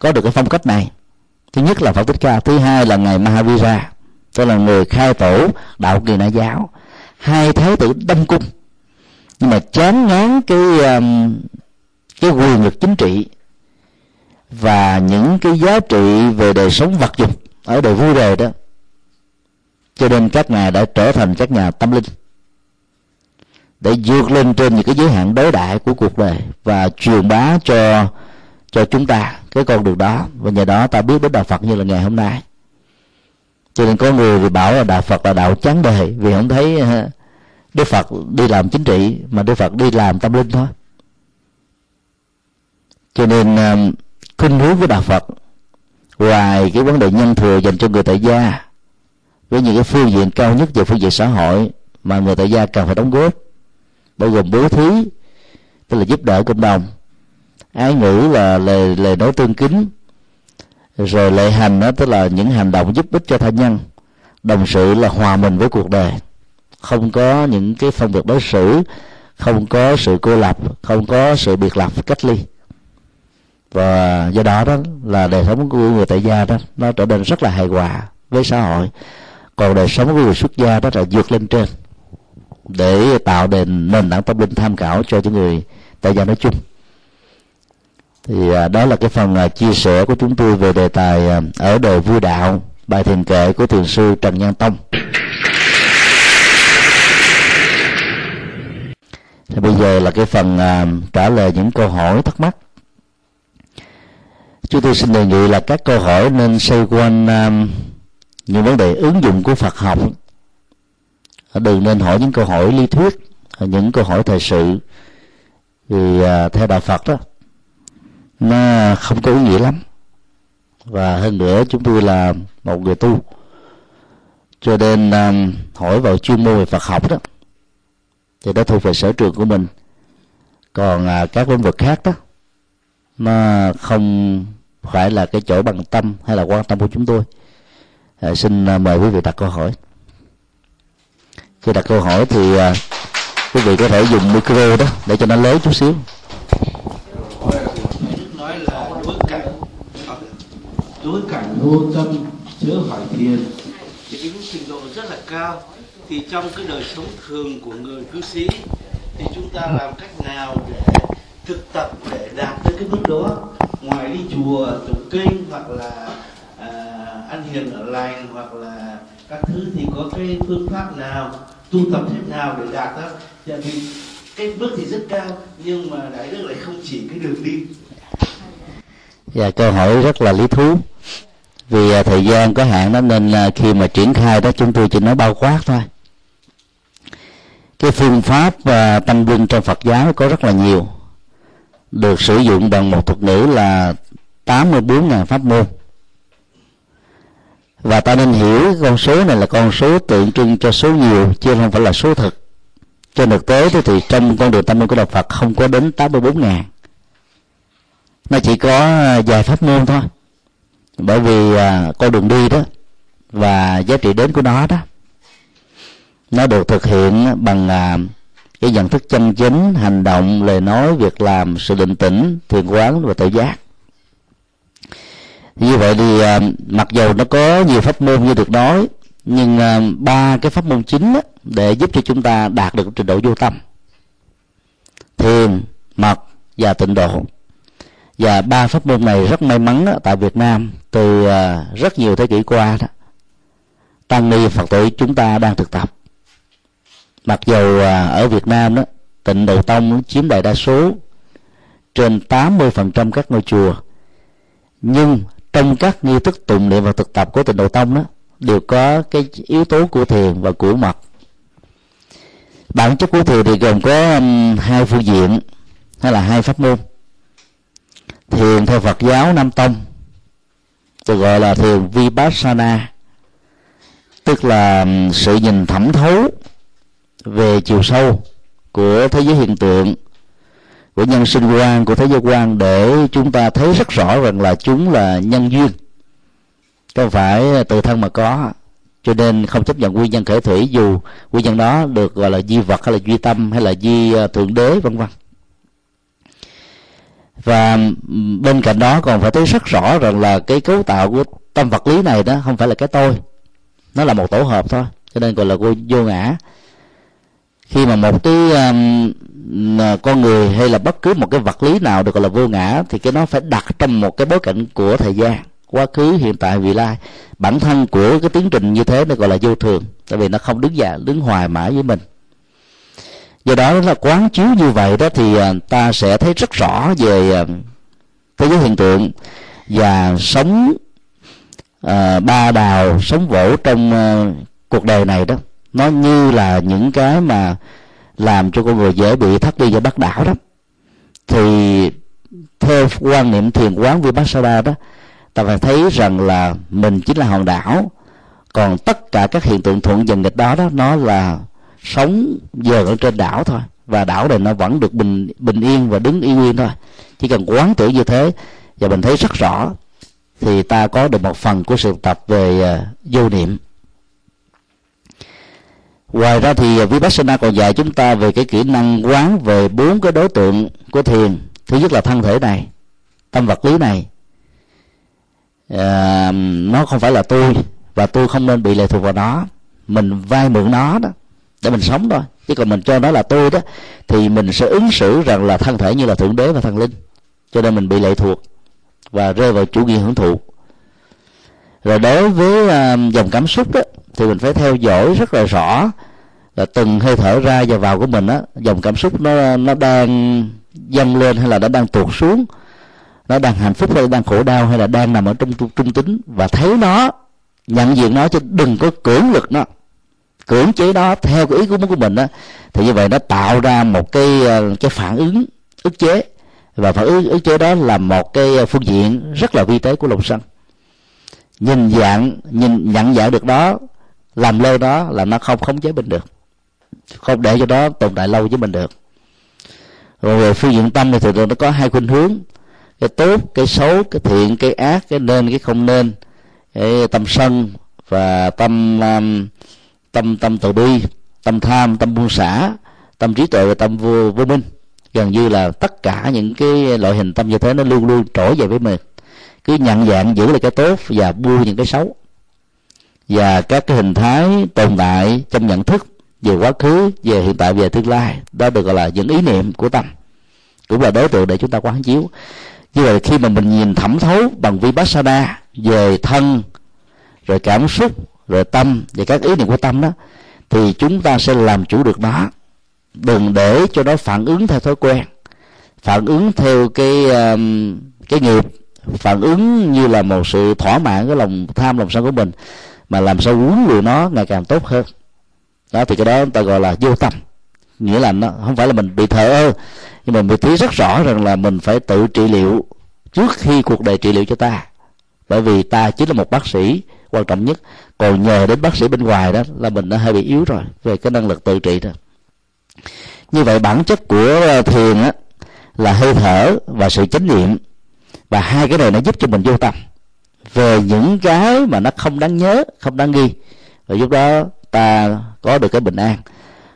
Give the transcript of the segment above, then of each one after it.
có được cái phong cách này. Thứ nhất là phật thích ca, thứ hai là ngài mahavira, tức là người khai tổ đạo kỳ na giáo. Hai thái tử đông cung. Nhưng mà chán ngán cái um, cái quyền lực chính trị và những cái giá trị về đời sống vật dục ở đời vui đời đó. Cho nên các ngài đã trở thành các nhà tâm linh. Để vượt lên trên những cái giới hạn đối đại của cuộc đời và truyền bá cho cho chúng ta cái con đường đó. Và nhờ đó ta biết đến đạo Phật như là ngày hôm nay. Cho nên có người thì bảo là đạo Phật là đạo chán đời vì không thấy ờ, Đức Phật đi làm chính trị mà Đức Phật đi làm tâm linh thôi. Cho nên um, khuynh hướng của đạo Phật ngoài cái vấn đề nhân thừa dành cho người tại gia với những cái phương diện cao nhất về phương diện xã hội mà người tại gia cần phải đóng góp bao gồm bố thí tức là giúp đỡ cộng đồng ái ngữ là lời lời nói tương kính. Rồi lệ hành đó tức là những hành động giúp ích cho tha nhân. Đồng sự là hòa mình với cuộc đời. Không có những cái phân biệt đối xử, không có sự cô lập, không có sự biệt lập, cách ly. Và do đó đó là đời sống của người tại gia đó, nó trở nên rất là hài hòa với xã hội. Còn đời sống của người xuất gia đó là vượt lên trên để tạo nền nền tảng tâm linh tham khảo cho những người tại gia nói chung thì à, đó là cái phần à, chia sẻ của chúng tôi về đề tài à, ở đời vui đạo, bài thiền kệ của thiền sư trần nhân tông. Thì bây giờ là cái phần trả lời những câu hỏi thắc mắc. Chúng tôi xin đề nghị là các câu hỏi nên xoay quanh những vấn đề ứng dụng của Phật học. Đừng nên hỏi những câu hỏi lý thuyết, những câu hỏi thời sự. Vì theo đạo Phật đó nó không có ý nghĩa lắm. Và hơn nữa chúng tôi là một người tu. Cho nên um, hỏi vào chuyên môn về Phật học đó thì đó thuộc về sở trường của mình. Còn à, các lĩnh vực khác đó nó không phải là cái chỗ bằng tâm hay là quan tâm của chúng tôi. À, xin à, mời quý vị đặt câu hỏi. Khi đặt câu hỏi thì à, quý vị có thể dùng micro đó để cho nó lớn chút xíu. Đối cảnh vô tâm chớ hỏi thiền. Thì cái trình độ rất là cao. Thì trong cái đời sống thường của người cư sĩ thì chúng ta làm cách nào để thực tập để đạt tới cái mức đó? Ngoài đi chùa tụng kinh hoặc là à, ăn hiền ở lành hoặc là các thứ thì có cái phương pháp nào tu tập thế nào để đạt đó? Dạ thì cái bước thì rất cao nhưng mà đại đức lại không chỉ cái đường đi. Dạ câu hỏi rất là lý thú vì à, thời gian có hạn đó nên là khi mà triển khai đó chúng tôi chỉ nói bao quát thôi. Cái phương pháp và tâm linh trong Phật giáo có rất là nhiều. Được sử dụng bằng một thuật ngữ là 84.000 pháp môn. Và ta nên hiểu con số này là con số tượng trưng cho số nhiều, chứ không phải là số thực. Trên thực tế thì trong con đường tâm linh của đạo Phật không có đến 84 ngàn. Nó chỉ có à, vài pháp môn thôi bởi vì à, con đường đi đó và giá trị đến của nó đó nó được thực hiện bằng à, cái nhận thức chân chính hành động lời nói việc làm sự định tĩnh thiền quán và tự giác. Như vậy thì à, mặc dù nó có nhiều pháp môn như được nói nhưng à, ba cái pháp môn chính đó, để giúp cho chúng ta đạt được trình độ vô tâm thiền mật và tịnh độ và ba pháp môn này rất may mắn đó, tại Việt Nam từ à, rất nhiều thế kỷ qua đó. Tăng ni Phật tử chúng ta đang thực tập. Mặc dù à, ở Việt Nam đó tịnh độ tông chiếm đại đa số trên 80% các ngôi chùa nhưng trong các nghi thức tụng niệm và thực tập của tịnh độ tông đó đều có cái yếu tố của thiền và của mật. Bản chất của thiền thì gồm có hai phương diện hay là hai pháp môn thiền theo Phật giáo Nam Tông, được gọi là thiền Vipassana, tức là sự nhìn thẩm thấu về chiều sâu của thế giới hiện tượng, của nhân sinh quan, của thế giới quan để chúng ta thấy rất rõ rằng là chúng là nhân duyên. Không phải tự thân mà có, cho nên không chấp nhận nguyên nhân khởi thủy dù nguyên nhân đó được gọi là di vật hay là duy tâm hay là di ờ, thượng đế, vân vân và bên cạnh đó còn phải thấy rất rõ rằng là cái cấu tạo của tâm vật lý này đó không phải là cái tôi. Nó là một tổ hợp thôi cho nên gọi là vô ngã. Khi mà một cái um, con người hay là bất cứ một cái vật lý nào được gọi là vô ngã thì cái nó phải đặt trong một cái bối cảnh của thời gian quá khứ hiện tại vị lai. Bản thân của cái tiến trình như thế nó gọi là vô thường tại vì nó không đứng giả đứng hoài mãi với mình do đó là quán chiếu như vậy đó thì à, ta sẽ thấy rất rõ về à, thế giới hiện tượng và sống uh, ba đào sống vỗ trong uh, cuộc đời này đó. Nó như là những cái mà làm cho con người dễ bị thất đi và bắt đảo đó. Thì theo quan niệm thiền quán vipassana đó ta phải thấy rằng là mình chính là hòn đảo còn tất cả các hiện tượng thuận dần nghịch đó đó nó là sống giờ ở trên đảo thôi. Và đảo này nó vẫn được bình bình yên và đứng yên nguyên thôi. Chỉ cần quán tưởng như thế và mình thấy rất rõ thì ta có được một phần của sự tập về uh, vô niệm. Ngoài ra thì vipassana còn dạy chúng ta về cái kỹ năng quán về bốn cái đối tượng của thiền. Thứ nhất là thân thể này tâm vật lý này. Uh, nó không phải là tôi và tôi không nên bị lệ thuộc vào nó. Mình vay mượn nó đó để mình sống thôi. Chứ còn mình cho nó là tôi đó thì mình sẽ ứng xử rằng là thân thể như là thượng đế và thần linh. Cho nên mình bị lệ thuộc và rơi vào chủ nghĩa hưởng thụ. Rồi đối với uh, dòng cảm xúc đó thì mình phải theo dõi rất là rõ là từng hơi thở ra và vào của mình á dòng cảm xúc nó nó đang dâng lên hay là nó đang tuột xuống nó đang hạnh phúc hay đang khổ đau hay là đang nằm ở trong trung, trung tính. Và thấy nó nhận diện nó chứ đừng có cưỡng lực nó cưỡng chế đó theo cái ý của muốn của mình đó, thì như vậy nó tạo ra một cái ờ, cái phản ứng ức chế. Và phản ứng ức chế đó là một cái phương diện rất là vi tế của lòng sân. Nhìn dạng nhìn nhận dạng được đó làm lơ đó là nó không khống chế mình được. Không để cho đó tồn tại lâu với mình được. Rồi về phương diện tâm thì thường nó có hai khuynh hướng. Cái tốt cái xấu cái thiện cái ác cái nên cái không nên. Cái tâm sân và tâm um, tâm tâm từ bi tâm tham tâm buông xả tâm trí tuệ và tâm vô, vô minh. Gần như là tất cả những cái loại hình tâm như thế nó luôn luôn trỗi về với mình. Cứ nhận dạng giữ lại cái tốt và buông những cái xấu. Và các cái hình thái tồn tại trong nhận thức về quá khứ về hiện tại về tương lai đó được gọi là những ý niệm của tâm. Cũng là đối tượng để chúng ta quán chiếu. Như vậy khi mà mình nhìn thẩm thấu bằng vipassana về thân rồi cảm xúc về tâm và các ý niệm của tâm đó, thì chúng ta sẽ làm chủ được nó. Đừng để cho nó phản ứng theo thói quen, phản ứng theo cái um, cái nghiệp, phản ứng như là một sự thỏa mãn cái lòng tham, lòng sân của mình, mà làm sao huấn luyện nó ngày càng tốt hơn. Đó, thì cái đó ta gọi là vô tâm. Nghĩa là nó không phải là mình bị thờ ơ nhưng mà mình thấy rất rõ rằng là mình phải tự trị liệu trước khi cuộc đời trị liệu cho ta. Bởi vì ta chính là một bác sĩ quan trọng nhất còn nhờ đến bác sĩ bên ngoài đó, là mình đã hơi bị yếu rồi, về cái năng lực tự trị đó như vậy bản chất của ờ, thiền á, là hơi thở và sự chánh niệm. Và hai cái này nó giúp cho mình vô tâm. Về những cái mà nó không đáng nhớ, không đáng ghi và lúc đó ta có được cái bình an.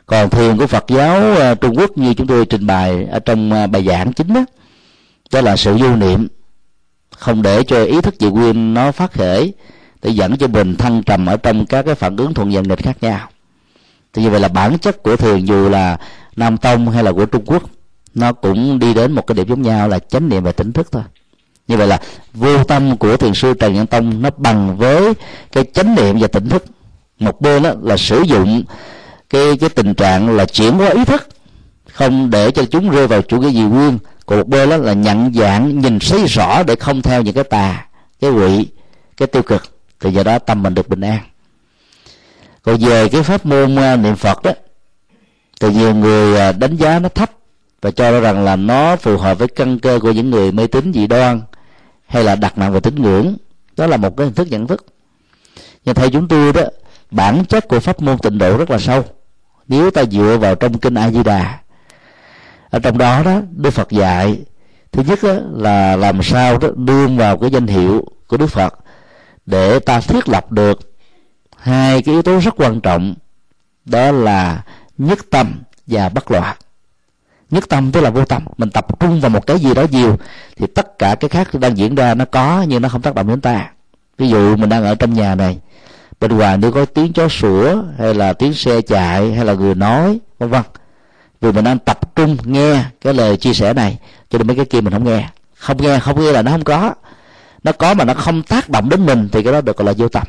Còn thiền của Phật giáo ờ, Trung Quốc như chúng tôi trình bày ở trong ờ, bài giảng chính đó đó là sự vô niệm, không để cho ý thức dị nguyên nó phát khởi để dẫn cho mình thăng trầm ở trong các cái phản ứng thuận dần nghịch khác nhau. Thì như vậy là bản chất của thiền dù là nam tông hay là của trung quốc, nó cũng đi đến một cái điểm giống nhau là chánh niệm và tỉnh thức thôi. Như vậy là vô tâm của thiền sư trần nhân tông nó bằng với cái chánh niệm và tỉnh thức. Một bên đó là sử dụng cái cái tình trạng là chuyển qua ý thức, không để cho chúng rơi vào chủ nghĩa dị nguyên. Còn một bên đó là nhận dạng, nhìn thấy rõ để không theo những cái tà, cái quỷ, cái tiêu cực thì do đó tâm mình được bình an. Còn về cái pháp môn à, niệm phật đó thì nhiều người à, đánh giá nó thấp và cho rằng là nó phù hợp với căn cơ của những người mê tín dị đoan hay là đặt nặng về tín ngưỡng. Đó là một cái hình thức nhận thức. Nhưng theo chúng tôi đó bản chất của pháp môn tịnh độ rất là sâu. Nếu ta dựa vào trong kinh a di đà ở trong đó đó đức phật dạy thứ nhất đó, là làm sao đó đương vào cái danh hiệu của đức phật để ta thiết lập được hai cái yếu tố rất quan trọng, đó là nhất tâm và bất loạn. Nhất tâm tức là vô tâm, mình tập trung vào một cái gì đó nhiều thì tất cả cái khác đang diễn ra nó có nhưng nó không tác động đến ta. Ví dụ mình đang ở trong nhà này, bên ngoài nếu có tiếng chó sủa hay là tiếng xe chạy hay là người nói, vân vân. Vì mình đang tập trung nghe cái lời chia sẻ này, cho nên mấy cái kia mình không nghe. Không nghe không nghe là nó không có nó có mà nó không tác động đến mình thì cái đó được gọi là vô tâm.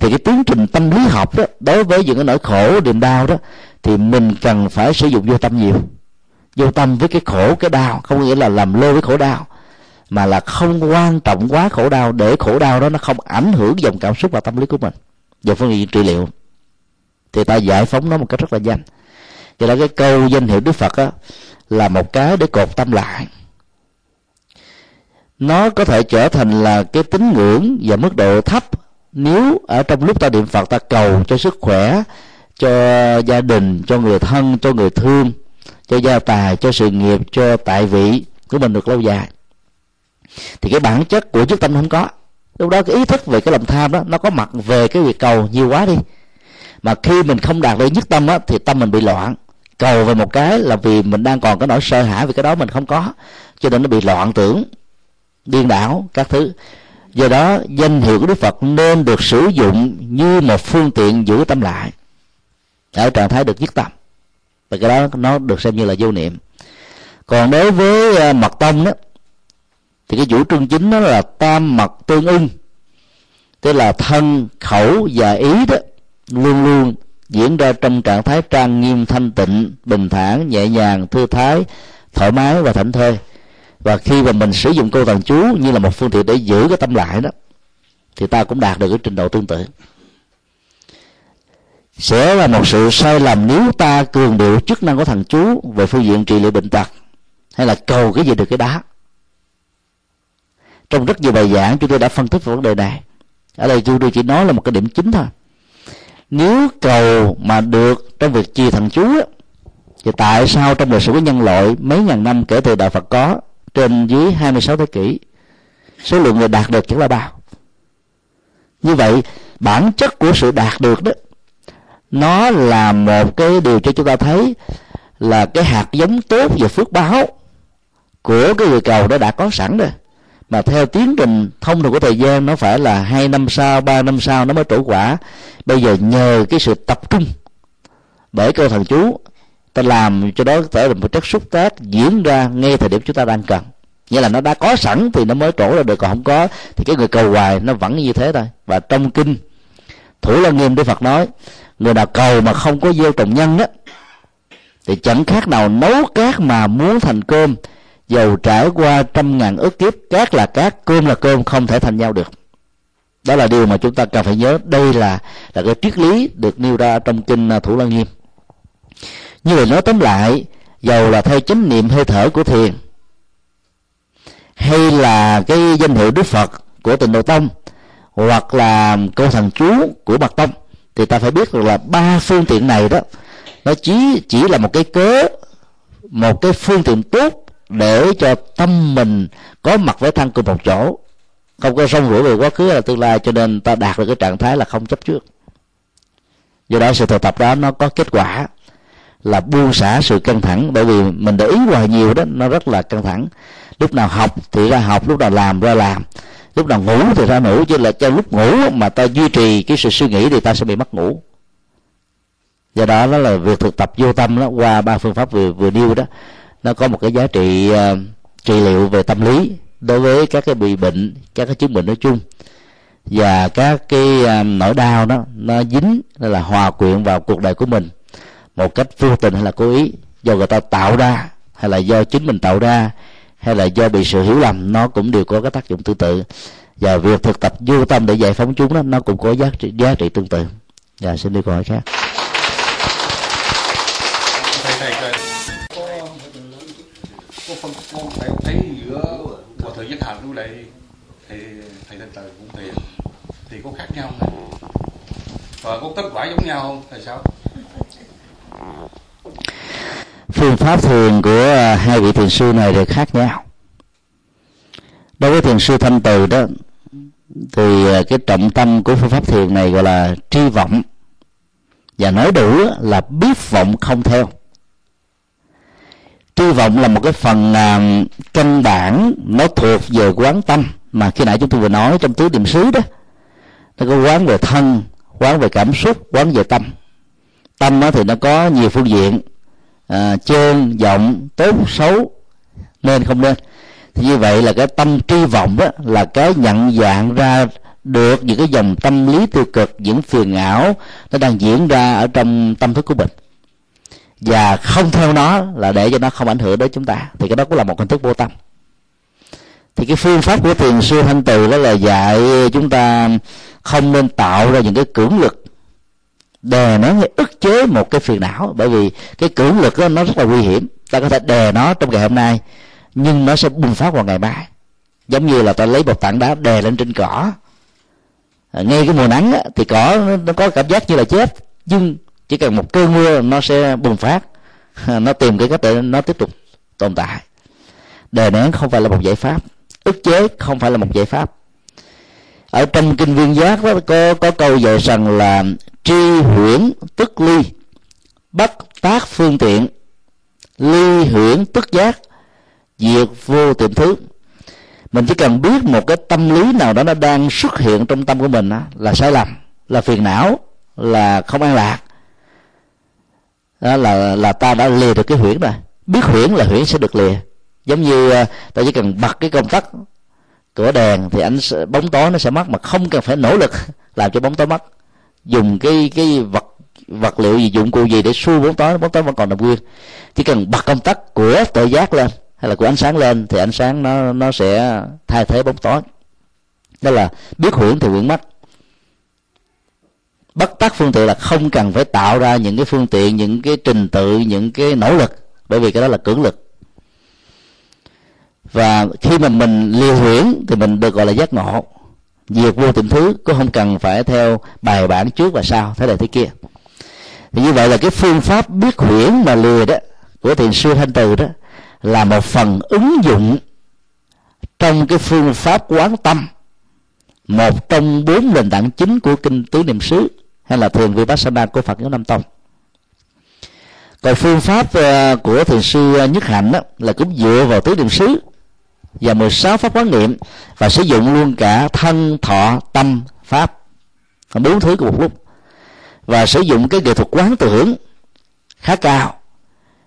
Thì cái tiến trình tâm lý học đó đối với những cái nỗi khổ niềm đau đó thì mình cần phải sử dụng vô tâm nhiều. Vô tâm với cái khổ cái đau không nghĩa là làm lơ với khổ đau mà là không quan trọng quá khổ đau để khổ đau đó nó không ảnh hưởng dòng cảm xúc và tâm lý của mình. Về phương diện trị liệu. Thì ta giải phóng nó một cách rất là nhanh. Cho nên cái câu danh hiệu đức phật á, là một cái để cột tâm lại nó có thể trở thành là cái tín ngưỡng và mức độ thấp nếu ở trong lúc ta niệm phật ta cầu cho sức khỏe, cho gia đình, cho người thân, cho người thương, cho gia tài, cho sự nghiệp, cho tại vị của mình được lâu dài. Thì cái bản chất của chức tâm không có. Lúc đó cái ý thức về cái lòng tham đó, nó có mặt về cái việc cầu nhiều quá đi. Mà khi mình không đạt được nhất tâm á, thì tâm mình bị loạn. Cầu về một cái là vì mình đang còn cái nỗi sợ hãi vì cái đó mình không có, cho nên nó bị loạn tưởng điên đảo các thứ. Do đó, danh hiệu của đức phật nên được sử dụng như một phương tiện giữ tâm lại ở trạng thái được nhất tâm. Và cái đó nó được xem như là vô niệm. Còn đối với ờ, mật tông đó, thì cái chủ trương chính đó là tam mật tương ưng, tức là thân, khẩu và ý đó luôn luôn diễn ra trong trạng thái trang nghiêm thanh tịnh, bình thản, nhẹ nhàng, thư thái, thoải mái và thảnh thơi và khi mà mình sử dụng câu thần chú như là một phương tiện để giữ cái tâm lại đó, thì ta cũng đạt được cái trình độ tương tự. Sẽ là một sự sai lầm nếu ta cường điệu chức năng của thần chú về phương diện trị liệu bệnh tật hay là cầu cái gì được cái đó. Trong rất nhiều bài giảng, chúng tôi đã phân tích về vấn đề này. Ở đây tôi chỉ nói là một cái điểm chính thôi. Nếu cầu mà được trong việc chia thần chú thì tại sao trong lịch sử của nhân loại mấy ngàn năm kể từ đạo Phật có trên dưới 26 thế kỷ, số lượng người đạt được chẳng là bao. Như vậy, bản chất của sự đạt được đó, nó là một cái điều cho chúng ta thấy là cái hạt giống tốt về phước báo của cái người cầu đó đã có sẵn rồi. Mà theo tiến trình thông thường của thời gian, nó phải là hai năm sau, ba năm sau nó mới trổ quả. Bây giờ nhờ cái sự tập trung bởi câu thần chú ta làm cho đó trở thành một chất xúc tác diễn ra ngay thời điểm chúng ta đang cần. Nghĩa là nó đã có sẵn thì nó mới trổ ra được, còn không có thì cái người cầu hoài nó vẫn như thế thôi. Và trong kinh, thủ lăng nghiêm đức phật nói, người nào cầu mà không có gieo trồng nhân á, thì chẳng khác nào nấu cát mà muốn thành cơm, dầu trải qua trăm ngàn ức kiếp, cát là cát, cơm là cơm, không thể thành nhau được. Đó là điều mà chúng ta cần phải nhớ. Đây là là cái triết lý được nêu ra trong kinh à, thủ lăng nghiêm như vậy nói tóm lại, dầu là theo chánh niệm hơi thở của thiền, hay là cái danh hiệu đức phật của tịnh độ tông, hoặc là câu thần chú của bậc tông, thì ta phải biết được là ba phương tiện này đó, nó chỉ chỉ là một cái cớ, một cái phương tiện tốt để cho tâm mình có mặt với thân cùng một chỗ. Không có rong rủi về quá khứ là tương lai, cho nên ta đạt được cái trạng thái là không chấp trước. Do đó sự thực tập đó nó có kết quả là buông xả sự căng thẳng. Bởi vì mình để ý hoài nhiều đó nó rất là căng thẳng. Lúc nào học thì ra học lúc nào làm ra làm. Lúc nào ngủ thì ra ngủ chứ là trong lúc ngủ mà ta duy trì cái sự suy nghĩ thì ta sẽ bị mất ngủ. Do đó đó là việc thực tập vô tâm đó qua ba phương pháp vừa vừa nêu đó. Nó có một cái giá trị uh, trị liệu về tâm lý đối với các cái bị bệnh các cái chứng bệnh nói chung. Và các cái uh, nỗi đau đó nó dính nó là hòa quyện vào cuộc đời của mình một cách vô tình hay là cố ý? Do người ta tạo ra, hay là do chính mình tạo ra, hay là do bị sự hiểu lầm? Nó cũng đều có cái tác dụng tương tự. Và việc thực tập vô tâm để giải phóng chúng đó, nó cũng có giá trị giá trị tương tự. Và xin đi câu hỏi khác. Có phân con phải thấy giữa hòa thượng giác hạnh với lại thầy thầy thanh từ cũng thiền thì có khác nhau không và có kết quả giống nhau không? Tại sao? Phương pháp thiền của à, hai vị thiền sư này thì khác nhau. Đối với thiền sư thanh từ đó thì à, cái trọng tâm của phương pháp thiền này gọi là tri vọng. Và nói đủ là biết vọng không theo. Tri vọng là một cái phần uh, căn bản nó thuộc về quán tâm. Mà khi nãy chúng tôi vừa nói trong tứ niệm xứ đó nó có quán về thân quán về cảm xúc quán về tâm tâm thì nó có nhiều phương diện à, chơn giọng tốt xấu nên không nên. Thì như vậy là cái tâm tri vọng đó là cái nhận dạng ra được những cái dòng tâm lý tiêu cực những phiền não nó đang diễn ra ở trong tâm thức của mình. Và không theo nó là để cho nó không ảnh hưởng đến chúng ta. Thì cái đó cũng là một hình thức vô tâm. Thì cái phương pháp của thiền sư thanh từ đó là dạy chúng ta không nên tạo ra những cái cưỡng lực đè nó hay ức chế một cái phiền não. Bởi vì cái cưỡng lực đó, nó rất là nguy hiểm. Ta có thể đè nó trong ngày hôm nay nhưng nó sẽ bùng phát vào ngày mai. Giống như là ta lấy một tảng đá đè lên trên cỏ. À, ngay cái mùa nắng á, thì cỏ nó có cảm giác như là chết. Nhưng chỉ cần một cơn mưa nó sẽ bùng phát. À, nó tìm cái cách để nó tiếp tục tồn tại. Đè nén không phải là một giải pháp. Ức chế không phải là một giải pháp. Ở trong kinh viên giác đó có có câu dạy rằng là tri huyễn tức ly. Bất tác phương tiện. Ly huyễn tức giác. Diệt vô tiệm thứ. Mình chỉ cần biết một cái tâm lý nào đó nó đang xuất hiện trong tâm của mình đó, là sai lầm là phiền não là không an lạc. Đó là là ta đã lìa được cái huyễn rồi. Biết huyễn là huyễn sẽ được lìa. Giống như à, ta chỉ cần bật cái công tắc cửa đèn thì ánh bóng tối nó sẽ mất mà không cần phải nỗ lực làm cho bóng tối mất dùng cái cái vật vật liệu gì, dụng cụ gì để xua bóng tối bóng tối vẫn còn nằm nguyên. Chỉ cần bật công tắc của tự giác lên, hay là của ánh sáng lên, thì ánh sáng nó nó sẽ thay thế bóng tối. Đó là biết huyễn thì huyễn mất. Bất tắc phương tiện là không cần phải tạo ra những cái phương tiện, những cái trình tự, những cái nỗ lực, bởi vì cái đó là cưỡng lực. Và khi mà mình liều huyễn thì mình được gọi là giác ngộ diệt vô tình thứ cũng không cần phải theo bài bản trước và sau thế này thế kia. Thì như vậy là cái phương pháp biết huyễn mà lừa đó của thiền sư thanh từ đó là một phần ứng dụng trong cái phương pháp quán tâm một trong bốn nền tảng chính của kinh tứ niệm xứ hay là thiền vipassana của phật giáo nam tông. Còn phương pháp ờ, của thiền sư nhất hạnh đó, là cũng dựa vào tứ niệm xứ và 16 pháp quán niệm và sử dụng luôn cả thân thọ tâm pháp. Bốn thứ cùng một lúc. Và sử dụng cái nghệ thuật quán tưởng khá cao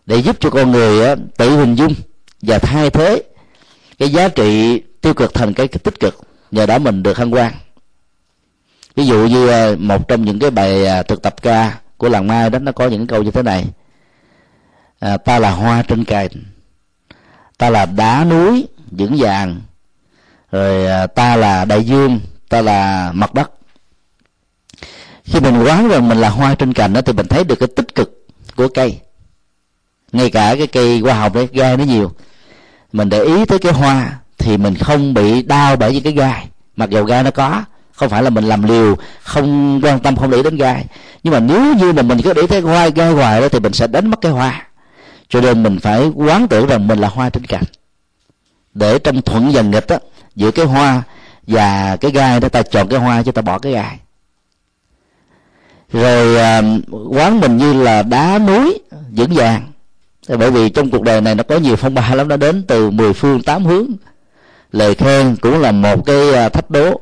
để giúp cho con người tự hình dung và thay thế cái giá trị tiêu cực thành cái tích cực nhờ đó mình được hân hoan. Ví dụ như à, một trong những cái bài à, thực tập ca của làng mai đó nó có những câu như thế này. À, ta là hoa trên cành ta là đá núi vững vàng. Rồi à, ta là đại dương, ta là mặt đất. Khi mình quán rằng mình là hoa trên cành đó thì mình thấy được cái tích cực của cây. Ngay cả cái cây hoa học đấy gai nó nhiều. Mình để ý tới cái hoa thì mình không bị đau bởi những cái gai. Mặc dầu gai nó có, không phải là mình làm liều, không quan tâm, không để ý đến gai. Nhưng mà nếu như mà mình cứ để thấy hoa, gai hoài đó thì mình sẽ đánh mất cái hoa. Cho nên mình phải quán tưởng rằng mình là hoa trên cành để trong thuận dần nghịch á giữa cái hoa và cái gai đó ta chọn cái hoa cho ta bỏ cái gai. Rồi à, quán mình như là đá núi vững vàng. Bởi vì trong cuộc đời này nó có nhiều phong ba lắm nó đến từ mười phương tám hướng. Lời khen cũng là một cái à, thách đố.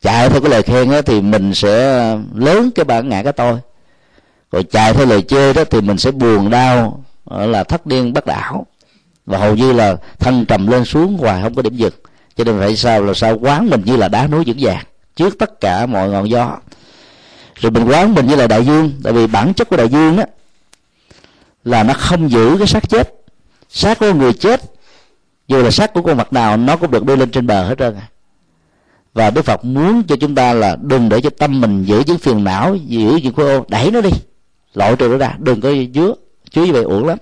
Chạy theo cái lời khen đó thì mình sẽ lớn cái bản ngã cái tôi. Rồi chạy theo lời chê đó thì mình sẽ buồn đau là thất điên bất đảo và hầu như là thân trầm lên xuống hoài không có điểm dừng. Cho nên phải sao là sao quán mình như là đá núi vững vàng, trước tất cả mọi ngọn gió. Rồi mình quán mình như là đại dương, tại vì bản chất của đại dương á, là nó không giữ cái xác chết. Xác của người chết, dù là xác của con vật nào, nó cũng được đưa lên trên bờ hết trơn à. và đức phật muốn cho chúng ta là đừng để cho tâm mình giữ những phiền não, giữ những khối ô đẩy nó đi loại trừ nó ra, đừng có dứa, chứa như vậy uổng lắm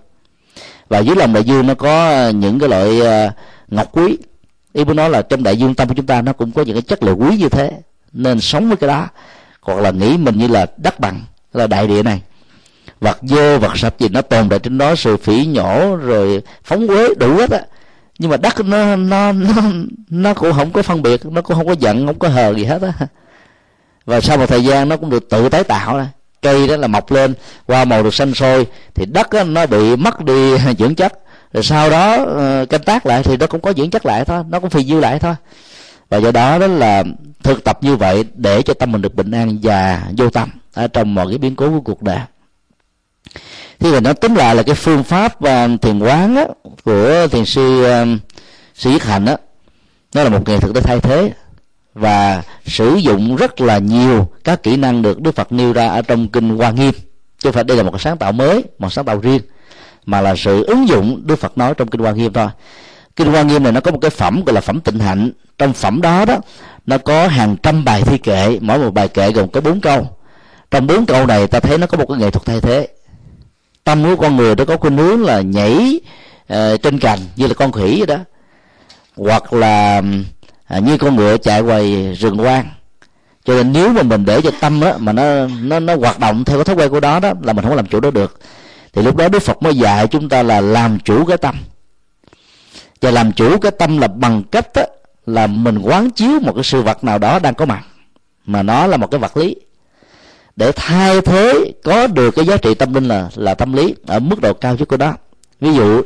và dưới lòng đại dương nó có ờ, những cái loại ờ, ngọc quý. Ý muốn nói là trong đại dương tâm của chúng ta nó cũng có những cái chất liệu quý như thế, nên sống với cái đó. Hoặc là nghĩ mình như là đất bằng, là đại địa này. Vật dơ vật sạch gì nó tồn tại trên đó sự phỉ nhổ, rồi phóng quế, đủ hết á. Nhưng mà đất nó nó nó nó cũng không có phân biệt, nó cũng không có giận, không có hờ gì hết á. Và sau một thời gian nó cũng được tự tái tạo ra cây đó là mọc lên hoa màu được xanh sôi thì đất đó, nó bị mất đi dưỡng chất. Rồi sau đó ờ, canh tác lại thì nó cũng có dưỡng chất lại thôi nó cũng phì nhiêu lại thôi. Và do đó đó là thực tập như vậy để cho tâm mình được bình an và vô tâm ở trong mọi cái biến cố của cuộc đời. Thì mình nói tính lại là cái phương pháp uh, thiền quán á, của thiền sư uh, sư đó nó là một nghệ thuật để thay thế và sử dụng rất là nhiều các kỹ năng được Đức Phật nêu ra ở trong kinh Hoa Nghiêm. Chứ không phải đây là một sáng tạo mới một sáng tạo riêng mà là sự ứng dụng Đức Phật nói trong kinh Hoa Nghiêm thôi. Kinh Hoa Nghiêm này nó có một cái phẩm gọi là phẩm tịnh hạnh. Trong phẩm đó đó nó có hàng trăm bài thi kệ mỗi một bài kệ gồm có bốn câu. Trong bốn câu này ta thấy nó có một cái nghệ thuật thay thế. Tâm của con người nó có khuynh hướng là nhảy uh, trên cành như là con khỉ vậy đó. Hoặc là à, như con ngựa chạy ngoài rừng quang. Cho nên nếu mà mình để cho tâm á mà nó nó nó hoạt động theo cái thói quen của đó đó là mình không làm chủ đó được. Thì lúc đó đức phật mới dạy chúng ta là làm chủ cái tâm. Và làm chủ cái tâm là bằng cách á, là mình quán chiếu một cái sự vật nào đó đang có mặt mà nó là một cái vật lý. Để thay thế có được cái giá trị tâm linh là là tâm lý ở mức độ cao nhất của đó. Ví dụ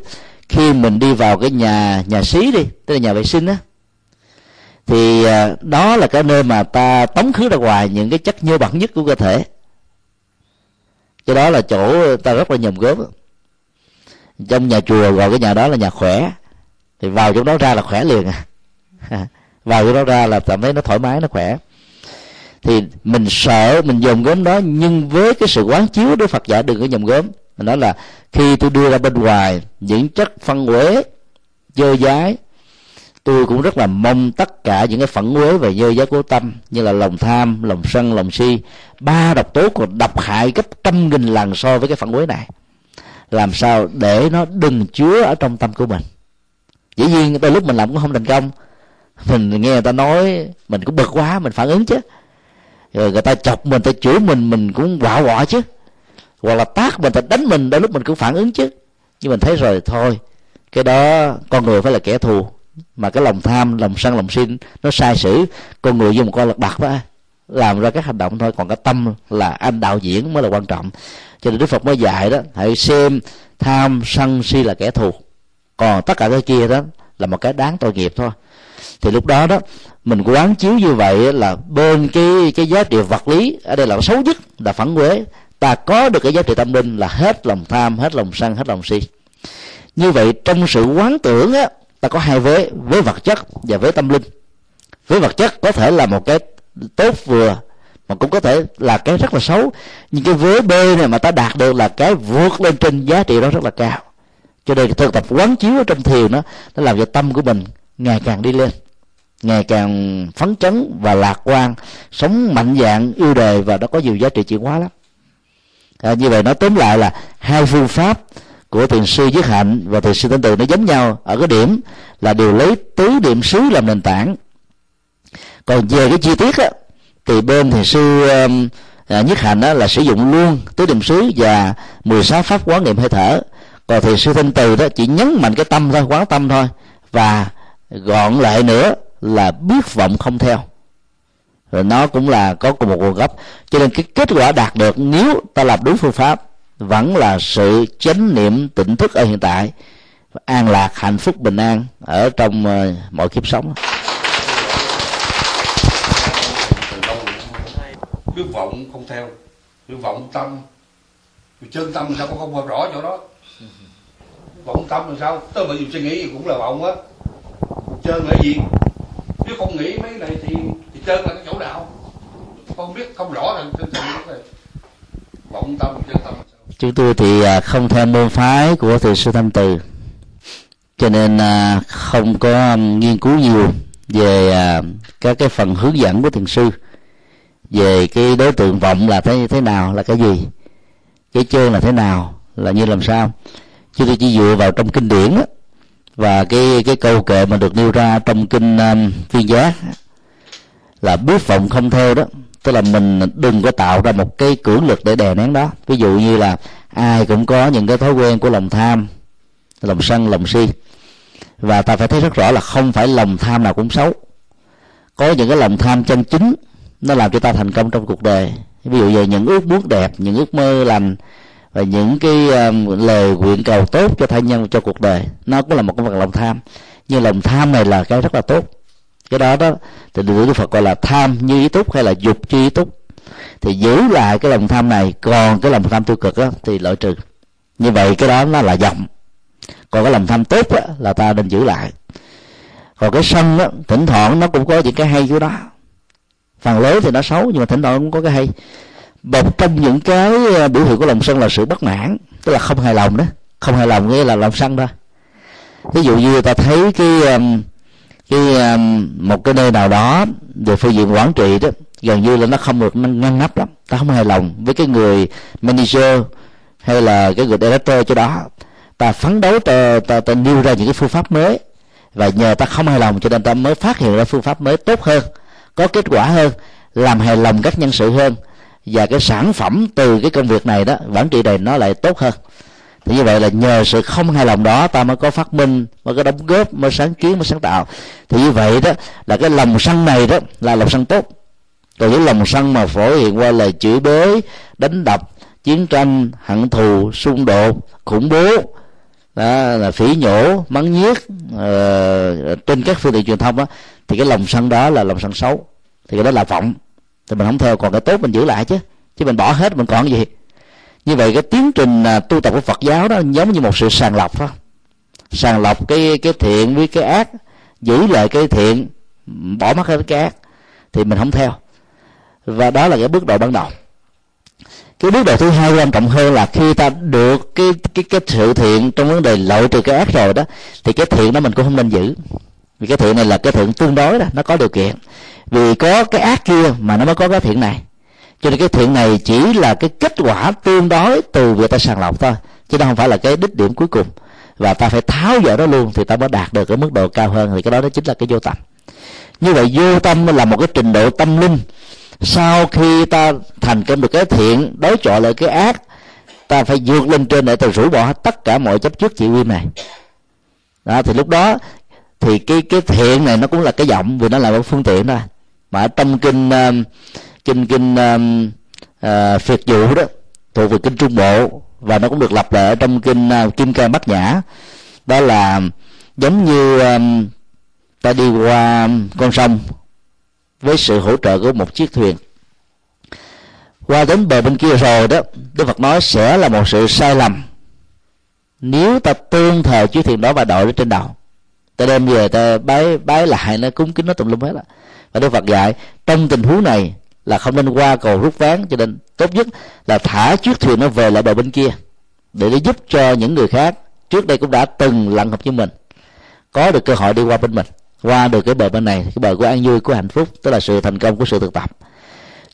khi mình đi vào cái nhà nhà xí đi tức là nhà vệ sinh á thì à, đó là cái nơi mà ta tống khứ ra ngoài những cái chất nhơ bẩn nhất của cơ thể. Cái đó là chỗ ta rất là nhầm gớm. Trong nhà chùa gọi cái nhà đó là nhà khỏe. Thì vào chỗ đó ra là khỏe liền. À vào chỗ đó ra là cảm thấy nó thoải mái, nó khỏe. Thì mình sợ, mình dòm gốm đó, nhưng với cái sự quán chiếu đức phật dạy đừng có dòm gốm mình nói là khi tôi đưa ra bên ngoài những chất phân uế dơ dái tôi cũng rất là mong tất cả những cái phản quế về dơ dái của tâm, như là lòng tham, lòng sân, lòng si. Ba độc tố còn độc hại gấp trăm nghìn lần so với cái phản quế này. Làm sao để nó đừng chứa ở trong tâm của mình? Dĩ nhiên, đôi lúc mình làm cũng không thành công. Mình nghe người ta nói, mình cũng bực quá, mình phản ứng chứ. Rồi người ta chọc mình, ta chửi mình mình cũng quạo quọ chứ. Hoặc là tác mình, ta đánh mình, đôi lúc mình cũng phản ứng chứ. Nhưng mình thấy rồi, thôi, cái đó con người phải là kẻ thù mà cái lòng tham, lòng sân, lòng sinh nó sai sử. Con người như một con lật bạc đó, làm ra các hành động thôi. Còn cái tâm là anh đạo diễn mới là quan trọng. Cho nên đức phật mới dạy đó, hãy xem tham, sân, si là kẻ thù. Còn tất cả cái kia đó là một cái đáng tội nghiệp thôi. Thì lúc đó đó, mình quán chiếu như vậy là bên cái cái giá trị vật lý ở đây là xấu nhất, là phản quế. Ta có được cái giá trị tâm linh là hết lòng tham, hết lòng sân, hết lòng si. Như vậy trong sự quán tưởng á ta có hai vế vế vật chất và vế tâm linh. Vế vật chất có thể là một cái tốt vừa mà cũng có thể là cái rất là xấu. Nhưng cái vế b này mà ta đạt được là cái vượt lên trên giá trị đó rất là cao. Cho nên thực tập quán chiếu ở trong thiền đó nó làm cho tâm của mình ngày càng đi lên ngày càng phấn chấn và lạc quan sống mạnh dạng yêu đời và nó có nhiều giá trị chuyển hóa lắm. À, như vậy nói tóm lại là hai phương pháp của thiền sư dứt hạnh và thiền sư tánh từ nó giống nhau. Ở cái điểm là đều lấy tứ điểm xứ làm nền tảng. Còn về cái chi tiết á, thì bên thiền sư um, à, nhất hạnh đó là sử dụng luôn tứ điểm xứ và 16 pháp quán niệm hơi thở. Còn thiền sư thanh từ đó chỉ nhấn mạnh cái tâm thôi quán tâm thôi. Và gọn lại nữa là biết vọng không theo. Rồi nó cũng là có cùng một nguồn gốc. Cho nên cái kết quả đạt được nếu ta làm đúng phương pháp vẫn là sự chánh niệm tỉnh thức ở hiện tại an lạc hạnh phúc bình an ở trong ờ, mọi kiếp sống. Biết vọng không theo biết vọng tâm. Chân tâm sao cũng không rõ chỗ đó? Vọng tâm làm sao? Tôi bởi vì suy nghĩ gì cũng là vọng á. Chân là gì? Nếu không nghĩ mấy này thì thì chân là cái chỗ nào? Không biết, không rõ là chân tâm vọng tâm, chân tâm chúng tôi thì à, không theo môn phái của thiền sư tâm từ. Cho nên à, không có nghiên cứu nhiều về à, các cái phần hướng dẫn của thiền sư về cái đối tượng vọng là thế thế nào là cái gì cái chân là thế nào là như làm sao. Chúng tôi chỉ dựa vào trong kinh điển đó, và cái cái câu kệ mà được nêu ra trong kinh um, viên giác là biết vọng không theo đó tức là mình đừng có tạo ra một cái cưỡng lực để đè nén đó. Ví dụ như là ai cũng có những cái thói quen của lòng tham lòng sân lòng si. Và ta phải thấy rất rõ là không phải lòng tham nào cũng xấu. Có những cái lòng tham chân chính nó làm cho ta thành công trong cuộc đời. Ví dụ như những ước muốn đẹp những ước mơ lành và những cái um, lời nguyện cầu tốt cho thai nhân cho cuộc đời. Nó cũng là một cái vật lòng tham. Nhưng lòng tham này là cái rất là tốt cái đó đó thì được đức phật gọi là tham như ý túc hay là dục như ý túc. Thì giữ lại cái lòng tham này còn cái lòng tham tiêu cực đó, thì loại trừ. Như vậy cái đó nó là dòng. Còn cái lòng tham tốt đó, là ta nên giữ lại. Còn cái sân đó, thỉnh thoảng nó cũng có những cái hay của đó phần lớn thì nó xấu nhưng mà thỉnh thoảng cũng có cái hay. Một trong những cái ờ, biểu hiện của lòng sân là sự bất mãn tức là không hài lòng đó. Không hài lòng nghĩa là lòng sân thôi. Ví dụ như ta thấy cái cái um, một cái nơi nào đó về phương diện quản trị đó gần như là nó không được ngăn nắp lắm. Ta không hài lòng với cái người manager hay là cái người director cho đó. Ta phấn đấu ta, ta, ta nêu ra những cái phương pháp mới. Và nhờ ta không hài lòng cho nên ta mới phát hiện ra phương pháp mới tốt hơn có kết quả hơn làm hài lòng các nhân sự hơn. Và cái sản phẩm từ cái công việc này đó quản trị này nó lại tốt hơn thì như vậy là nhờ sự không hài lòng đó ta mới có phát minh mới có đóng góp mới sáng kiến mới sáng tạo. Thì như vậy đó là cái lòng sân này đó là lòng sân tốt. Còn những lòng sân mà phổ hiện qua lời chửi bới đánh đập chiến tranh hận thù xung đột khủng bố đó là phỉ nhổ mắng nhiếc uh, trên các phương tiện truyền thông đó thì cái lòng sân đó là lòng sân xấu. Thì cái đó là vọng. Thì mình không theo còn cái tốt mình giữ lại chứ. Chứ mình bỏ hết mình còn cái gì? Như vậy cái tiến trình à, tu tập của Phật giáo đó giống như một sự sàng lọc thôi sàng lọc cái cái thiện với cái ác, giữ lại cái thiện, bỏ mất cái ác, thì mình không theo. Và đó là cái bước đầu ban đầu. Cái bước đầu thứ hai quan trọng hơn là khi ta được cái cái cái sự thiện trong vấn đề loại trừ cái ác rồi đó, thì cái thiện đó mình cũng không nên giữ. Vì cái thiện này là cái thiện tương đối đó, nó có điều kiện. Vì có cái ác kia mà nó mới có cái thiện này cho nên cái thiện này chỉ là cái kết quả tương đối từ việc ta sàng lọc thôi chứ nó không phải là cái đích điểm cuối cùng. Và ta phải tháo dỡ nó luôn thì ta mới đạt được cái mức độ cao hơn thì cái đó đó chính là cái vô tâm. Như vậy vô tâm là một cái trình độ tâm linh. Sau khi ta thành công được cái thiện đối chọi lại cái ác ta phải vượt lên trên để ta rũ bỏ tất cả mọi chấp trước chịu nguyên này. Đó thì lúc đó thì cái cái thiện này nó cũng là cái giọng vì nó là một phương tiện thôi. Mà trong kinh uh, kinh kinh um, à, uh, uh, phiệt dụ đó thuộc về kinh trung bộ và nó cũng được lập lại ở trong kinh uh, kim cang bát nhã. Đó là giống như um, ta đi qua um, con sông với sự hỗ trợ của một chiếc thuyền. Qua đến bờ bên kia rồi đó đức phật nói sẽ là một sự sai lầm. Nếu ta tương thờ chiếc thuyền đó và đội nó trên đầu ta đem về ta bái bái lại nó cúng kính nó tùm lum hết á. Và đức phật dạy trong tình huống này là không nên qua cầu rút ván cho nên tốt nhất là thả chiếc thuyền nó về lại bờ bên kia để nó giúp cho những người khác trước đây cũng đã từng lặn hợp với mình có được cơ hội đi qua bên mình qua được cái bờ bên này cái bờ của an vui của hạnh phúc tức là sự thành công của sự thực tập.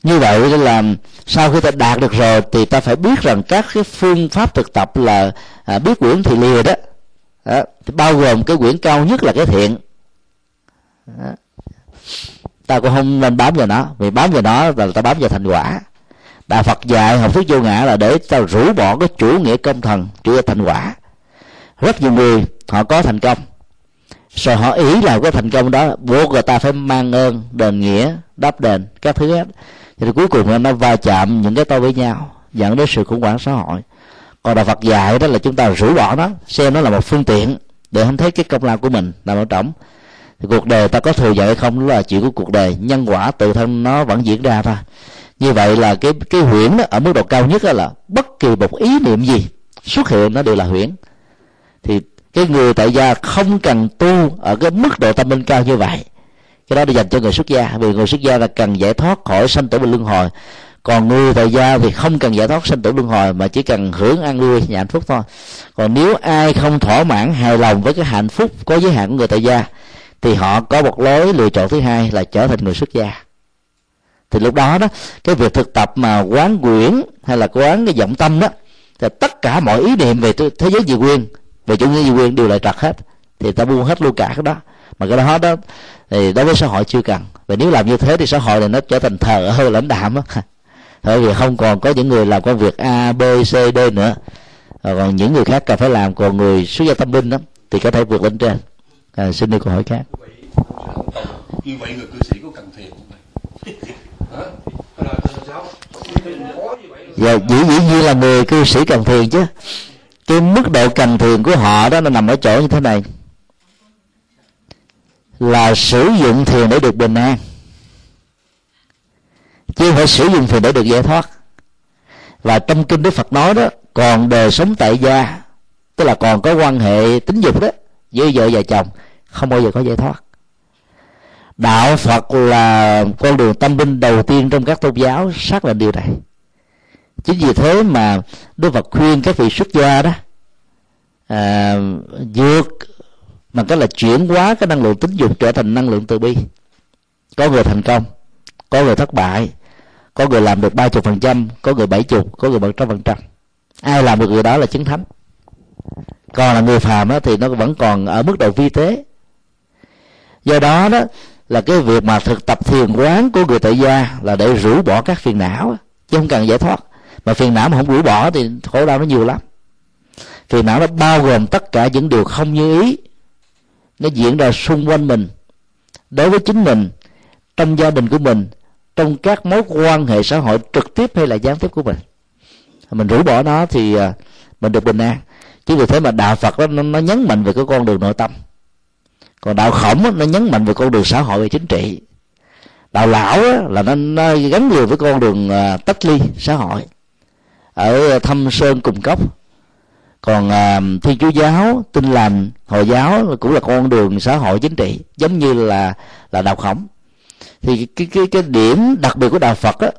Như vậy là sau khi ta đạt được rồi thì ta phải biết rằng các cái phương pháp thực tập là à, biết quyển thì lìa đó, đó thì bao gồm cái quyển cao nhất là cái thiện. Đó ta cũng không nên bám vào nó, vì bám vào nó là ta bám vào thành quả. Đạo phật dạy học thuyết vô ngã là để ta rũ bỏ cái chủ nghĩa công thần, chủ nghĩa thành quả. Rất nhiều người, họ có thành công. Rồi họ ý là cái thành công đó, buộc người ta phải mang ơn, đền nghĩa, đáp đền, các thứ hết. Thì cuối cùng nó va chạm những cái tôi với nhau, dẫn đến sự khủng hoảng xã hội. Còn đạo Phật dạy đó là chúng ta rũ bỏ nó, xem nó là một phương tiện để không thấy cái công lao của mình là ở trọng thì cuộc đời ta có thừa dạy hay không đó là chuyện của cuộc đời. Nhân quả tự thân nó vẫn diễn ra thôi. Như vậy là cái cái huyễn đó, ở mức độ cao nhất đó là bất kỳ một ý niệm gì xuất hiện nó đều là huyễn. Thì cái người tại gia không cần tu ở cái mức độ tâm linh cao như vậy. Cái đó để dành cho người xuất gia. Vì người xuất gia là cần giải thoát khỏi sanh tử và luân hồi. Còn người tại gia thì không cần giải thoát sanh tử luân hồi mà chỉ cần hưởng an vui nhà hạnh phúc thôi. Còn nếu ai không thỏa mãn hài lòng với cái hạnh phúc có giới hạn của người tại gia thì họ có một lối lựa chọn thứ hai là trở thành người xuất gia. Thì lúc đó đó, cái việc thực tập mà quán quyển hay là quán cái vọng tâm đó, thì tất cả mọi ý niệm về thế giới dị quyền về chủ nghĩa dị quyền đều lại trật hết. Thì ta buông hết luôn cả cái đó. Mà cái đó đó, thì đối với xã hội chưa cần. Và nếu làm như thế thì xã hội này nó trở thành thờ hơi lãnh đạm á. Bởi vì không còn có những người làm công việc a, b, c, d nữa. Còn những người khác cần phải làm, còn người xuất gia tâm linh đó, thì có thể vượt lên trên à, xin đi câu hỏi khác. Như vậy người cư sĩ có cần thiền không và dĩ dĩ nhiên là người cư sĩ cần thiền chứ. Cái mức độ cần thiền của họ đó nó nằm ở chỗ như thế này. Là sử dụng thiền để được bình an. Chứ không phải sử dụng thiền để được giải thoát. Và trong kinh đức phật nói đó còn đời sống tại gia tức là còn có quan hệ tính dục đó giữa vợ và chồng không bao giờ có giải thoát. Đạo phật là con đường tâm linh đầu tiên trong các tôn giáo xác là điều này. Chính vì thế mà đức phật khuyên các vị xuất gia đó à, vượt bằng cách là chuyển hóa cái năng lượng tính dục trở thành năng lượng từ bi. Có người thành công có người thất bại có người làm được ba chục phần trăm có người bảy chục có người một trăm phần trăm. Ai làm được người đó là chứng thánh. Còn là người phàm đó, thì nó vẫn còn ở mức độ vi tế do đó đó là cái việc mà thực tập thiền quán của người tại gia là để rũ bỏ các phiền não chứ không cần giải thoát. Mà phiền não mà không rũ bỏ thì khổ đau nó nhiều lắm. Phiền não nó bao gồm tất cả những điều không như ý. Nó diễn ra xung quanh mình đối với chính mình trong gia đình của mình trong các mối quan hệ xã hội trực tiếp hay là gián tiếp của mình. Mình rũ bỏ nó thì à, mình được bình an. Chứ vì thế mà đạo phật đó, nó, nó nhấn mạnh về cái con đường nội tâm còn đạo khổng đó, nó nhấn mạnh về con đường xã hội và chính trị. Đạo lão đó, là nó, nó gắn liền với con đường à, tách ly xã hội. Ở thâm sơn cùng cốc. Còn à, thiên chúa giáo tinh lành hồi giáo cũng là con đường xã hội chính trị giống như là là đạo khổng. Thì cái cái cái điểm đặc biệt của đạo phật á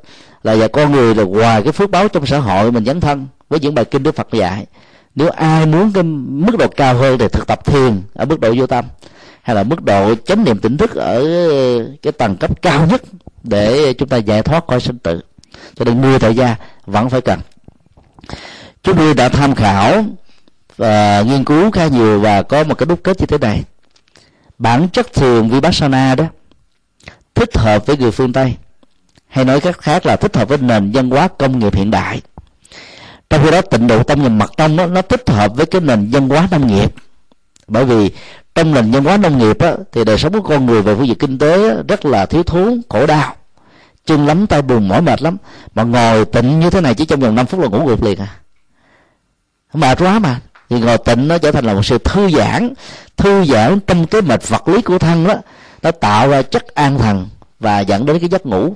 là và con người là ngoài cái phước báo trong xã hội mình dấn thân với những bài kinh đức phật dạy. Nếu ai muốn cái mức độ cao hơn thì thực tập thiền ở mức độ vô tâm hay là mức độ chánh niệm tỉnh thức ở cái tầng cấp cao nhất để chúng ta giải thoát khỏi sinh tử. Cho nên người tại gia vẫn phải cần. Chúng tôi đã tham khảo và nghiên cứu khá nhiều và có một cái đúc kết như thế này. Bản chất thường vipassana đó thích hợp với người phương tây hay nói cách khác là thích hợp với nền văn hóa công nghiệp hiện đại. Trong khi đó tịnh độ tâm và mật tông đó, nó thích hợp với cái nền văn hóa nông nghiệp bởi vì trong nền văn hóa nông nghiệp á, thì đời sống của con người về phương diện kinh tế á, rất là thiếu thốn khổ đau. Chân lắm tay buồn mỏi mệt lắm. Mà ngồi tịnh như thế này chỉ trong vòng 5 phút là ngủ gục liền à. Mệt quá mà. Thì ngồi tịnh nó trở thành là một sự thư giãn thư giãn trong cái mệt vật lý của thân đó. Nó tạo ra chất an thần và dẫn đến cái giấc ngủ.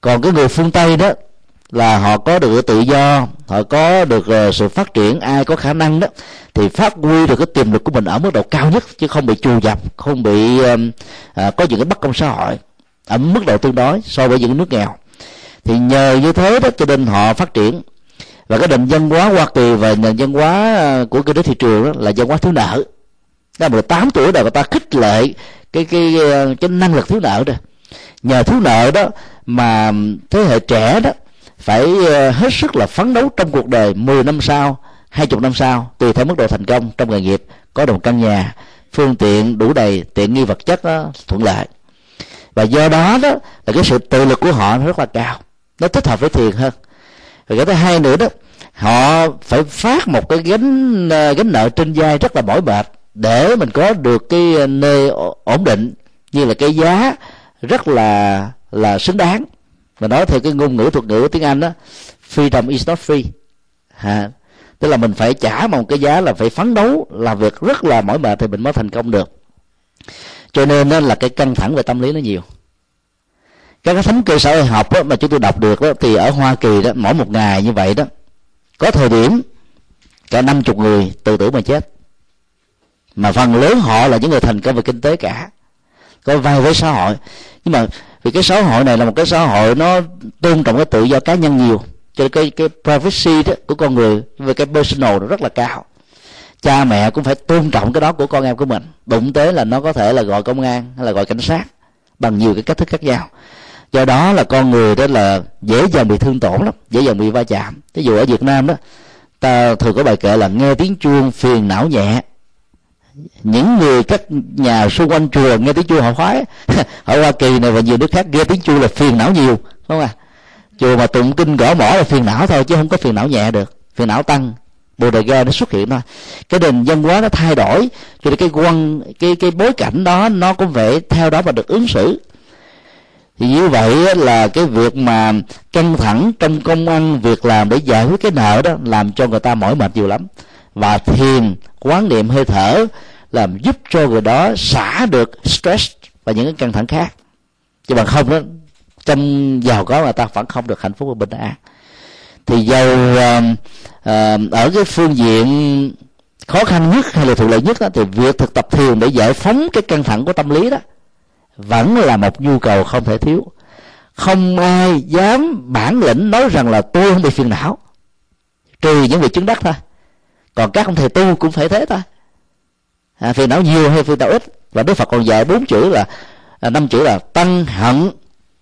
Còn cái người phương tây đó là họ có được tự do họ có được ờ, sự phát triển ai có khả năng đó thì phát huy được cái tiềm lực của mình ở mức độ cao nhất chứ không bị trù dập không bị à, có những cái bất công xã hội ở mức độ tương đối so với những nước nghèo. Thì nhờ như thế đó cho nên họ phát triển. Và cái nền văn hóa hoa kỳ và nền văn hóa ờ, của kinh tế thị trường đó là văn hóa thiếu nợ. Là 18 tuổi là người ta khích lệ cái cái ờ, cái năng lực thiếu nợ đó. Nhờ thiếu nợ đó mà thế hệ trẻ đó phải ờ, hết sức là phấn đấu trong cuộc đời 10 năm sau hai chục năm sau tùy theo mức độ thành công trong nghề nghiệp có được căn nhà phương tiện đủ đầy tiện nghi vật chất đó, thuận lợi. Và do đó đó là cái sự tự lực của họ rất là cao nó thích hợp với thiền hơn. Và cái thứ hai nữa đó họ phải phát một cái gánh ờ, gánh nợ trên vai rất là mỏi mệt để mình có được cái nơi ổn định như là cái giá rất là là xứng đáng và nói theo cái ngôn ngữ thuật ngữ tiếng anh đó freedom is not free. Ha. Tức là mình phải trả một cái giá là phải phấn đấu làm việc rất là mỏi mệt thì mình mới thành công được. Cho nên đó là cái căng thẳng về tâm lý nó nhiều. Các cái thống kê xã hội học đó, mà chúng tôi đọc được đó, thì ở hoa kỳ đó mỗi một ngày như vậy đó có thời điểm cả năm chục người tự tử mà chết. Mà phần lớn họ là những người thành công về kinh tế cả. Có vai với xã hội. Nhưng mà vì cái xã hội này là một cái xã hội nó tôn trọng cái tự do cá nhân nhiều. Cho nên cái cái privacy đó của con người, về cái personal nó rất là cao. Cha mẹ cũng phải tôn trọng cái đó của con em của mình. Đụng tới là nó có thể là gọi công an, hay là gọi cảnh sát, bằng nhiều cái cách thức khác nhau. Do đó là con người đó là dễ dàng bị thương tổn lắm, dễ dàng bị va chạm. Ví dụ ở việt nam đó, ta thường có bài kệ là nghe tiếng chuông phiền não nhẹ những người các nhà xung quanh chùa nghe tiếng chuông họ khoái. Ở hoa kỳ này và nhiều nước khác nghe tiếng chuông là phiền não nhiều, không à? Chùa mà tụng kinh gõ mỏ là phiền não thôi, chứ không có phiền não nhẹ được. Phiền não tăng. Bồ đề ga nó xuất hiện thôi. Cái nền văn hóa nó thay đổi. Cho nên cái quan cái cái bối cảnh đó, nó cũng phải theo đó mà được ứng xử. Thì như vậy là cái việc mà căng thẳng trong công ăn, việc làm để giải quyết cái nợ đó, làm cho người ta mỏi mệt nhiều lắm. Và thiền quán niệm hơi thở làm giúp cho người đó xả được stress và những cái căng thẳng khác. Chứ bằng không đó trong giàu có mà ta vẫn không được hạnh phúc và bình an. Thì giàu uh, uh, ở cái phương diện khó khăn nhất hay là thuận lợi nhất đó, thì việc thực tập thiền để giải phóng cái căng thẳng của tâm lý đó vẫn là một nhu cầu không thể thiếu. Không ai dám bản lĩnh nói rằng là tôi không bị phiền não trừ những vị chứng đắc thôi còn các ông thầy tu cũng phải thế thôi à, phiền não nhiều hay phiền não ít? Và đức phật còn dạy bốn chữ là à, năm chữ là tăng hận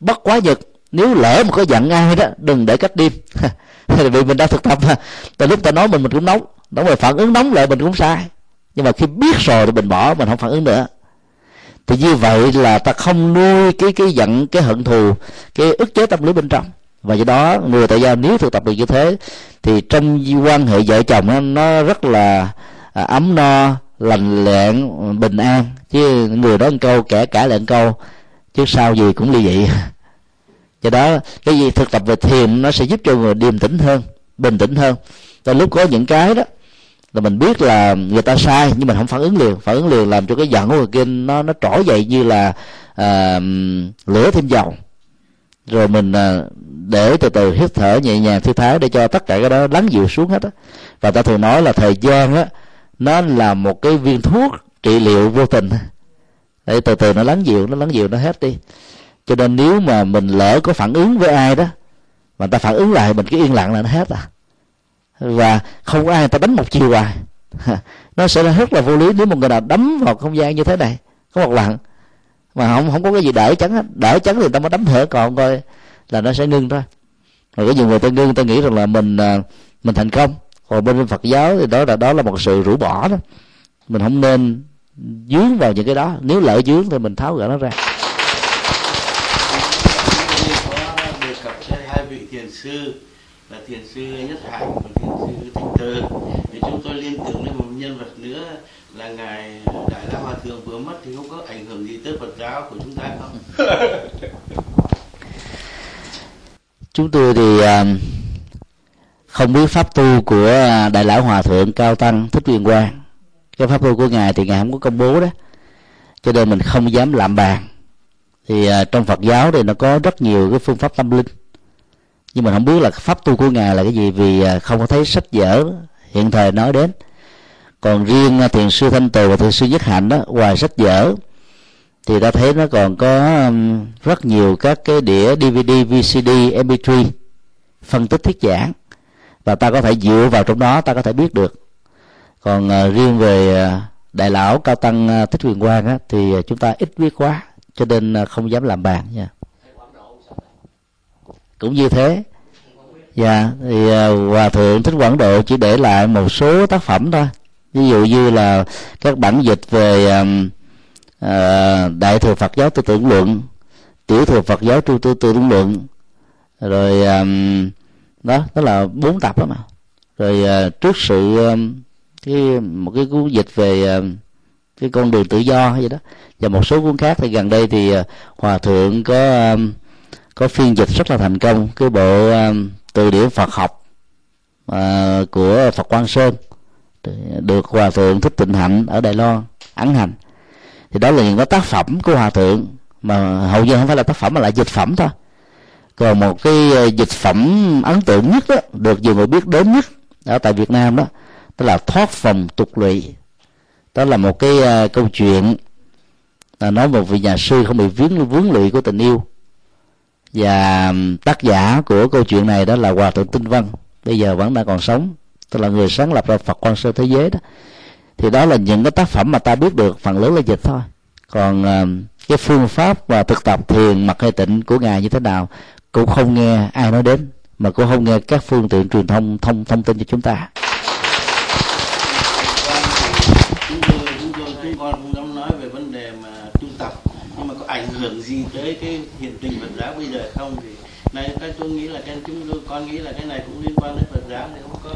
bất quá nhật nếu lỡ mà có giận ai đó đừng để cách đêm. Vì mình đang thực tập từ lúc ta nói mình mình cũng nóng. Đúng rồi phản ứng nóng lại mình cũng sai. Nhưng mà khi biết rồi thì mình bỏ mình không phản ứng nữa. Thì như vậy là ta không nuôi cái cái giận cái hận thù cái ức chế tâm lý bên trong và do đó người tại gia nếu thực tập được như thế thì trong quan hệ vợ chồng nó, nó rất là à, ấm no lành lẹn bình an. Chứ người đó một câu kẻ cả lẹn câu chứ sao gì cũng ly dị. Do đó cái gì thực tập về thiền nó sẽ giúp cho người điềm tĩnh hơn bình tĩnh hơn. Và lúc có những cái đó là mình biết là người ta sai nhưng mình không phản ứng liền. Phản ứng liền làm cho cái giận của người kia nó nó trỗi dậy như là uh, lửa thêm dầu rồi mình à, để từ từ hít thở nhẹ nhàng thư thái để cho tất cả cái đó lắng dịu xuống hết á. Và ta thường nói là thời gian á, nó là một cái viên thuốc trị liệu vô tình. Để từ từ nó lắng dịu, nó lắng dịu nó hết đi. Cho nên nếu mà mình lỡ có phản ứng với ai đó, mà ta phản ứng lại mình cứ yên lặng là nó hết à. Và không có ai ta đánh một chiều hoài. Nó sẽ là rất là vô lý nếu một người nào đấm vào không gian như thế này, có một lần mà không không có cái gì đỡ chắn hết. Đỡ chắn thì ta mới đấm thở, còn coi là nó sẽ ngưng thôi. Rồi có nhiều người ta ngưng, ta nghĩ rằng là mình à, mình thành công. Còn bên Phật giáo thì đó là đó là một sự rũ bỏ đó. Mình không nên dướng vào những cái đó. Nếu lỡ dướng thì mình tháo gỡ nó ra. Hai vị thiền sư, là thiền sư nhất hạnh và thiền sư thanh từ. Thì chúng tôi liên tưởng đến một nhân vật nữa là ngài đại la hòa thượng vừa mất thì không có ảnh hưởng gì tới phật giáo của chúng ta không chúng tôi thì à, không biết pháp tu của đại lão hòa thượng cao tăng thích viên quang. Cái pháp tu của ngài thì ngài không có công bố đó. Cho nên mình không dám lạm bàn. Thì à, trong phật giáo thì nó có rất nhiều cái phương pháp tâm linh. Nhưng mà không biết là pháp tu của ngài là cái gì vì à, không có thấy sách vở hiện thời nói đến còn riêng à, thiền sư thanh từ và thiền sư nhất hạnh đó ngoài sách vở thì ta thấy nó còn có rất nhiều các cái đĩa dvd vcd mp3 phân tích thuyết giảng. Và ta có thể dựa vào trong đó ta có thể biết được. Còn uh, riêng về uh, đại lão cao tăng uh, thích quyền quang á, thì uh, chúng ta ít biết quá cho nên uh, không dám làm bàn nha. Cũng như thế. Dạ thì uh, hòa thượng thích quảng độ chỉ để lại một số tác phẩm thôi ví dụ như là các bản dịch về um, uh, đại thừa phật giáo tư tưởng luận tiểu thừa phật giáo tu tư tưởng luận rồi um, đó đó là bốn tập đó mà. Rồi uh, trước sự um, cái một cái cuốn dịch về uh, cái con đường tự do hay gì đó và một số cuốn khác thì gần đây thì uh, hòa thượng có um, có phiên dịch rất là thành công. Cái bộ um, từ điển Phật học uh, của Phật Quang Sơn được hòa thượng thích tịnh hạnh ở Đài Loan ấn hành. Thì đó là những cái tác phẩm của hòa thượng mà hầu như không phải là tác phẩm mà là dịch phẩm thôi. Còn một cái ờ, dịch phẩm ấn tượng nhất đó, được nhiều người biết đến nhất ở tại Việt Nam đó đó là thoát phòng tục lụy. Đó là một cái uh, câu chuyện là nói một vị nhà sư không bị vướng vướng lụy của tình yêu. Và tác giả của câu chuyện này đó là hòa thượng tinh văn bây giờ vẫn đang còn sống tức là người sáng lập ra phật quan sơ thế giới đó thì đó là những cái tác phẩm mà ta biết được, phần lớn là dịch thôi còn ờ, cái phương pháp và thực tập thiền mặt hay tịnh của ngài như thế nào, cũng không nghe ai nói đến, mà cũng không nghe các phương tiện truyền thông thông thông tin cho chúng ta chúng tôi chúng tôi, chúng con cũng nói về vấn đề mà tu tập, nhưng mà có ảnh hưởng gì tới cái hiện tình Phật giáo bây giờ không thì này cái tôi nghĩ là cái chúng tôi, con nghĩ là cái này cũng liên quan đến Phật giáo thì không có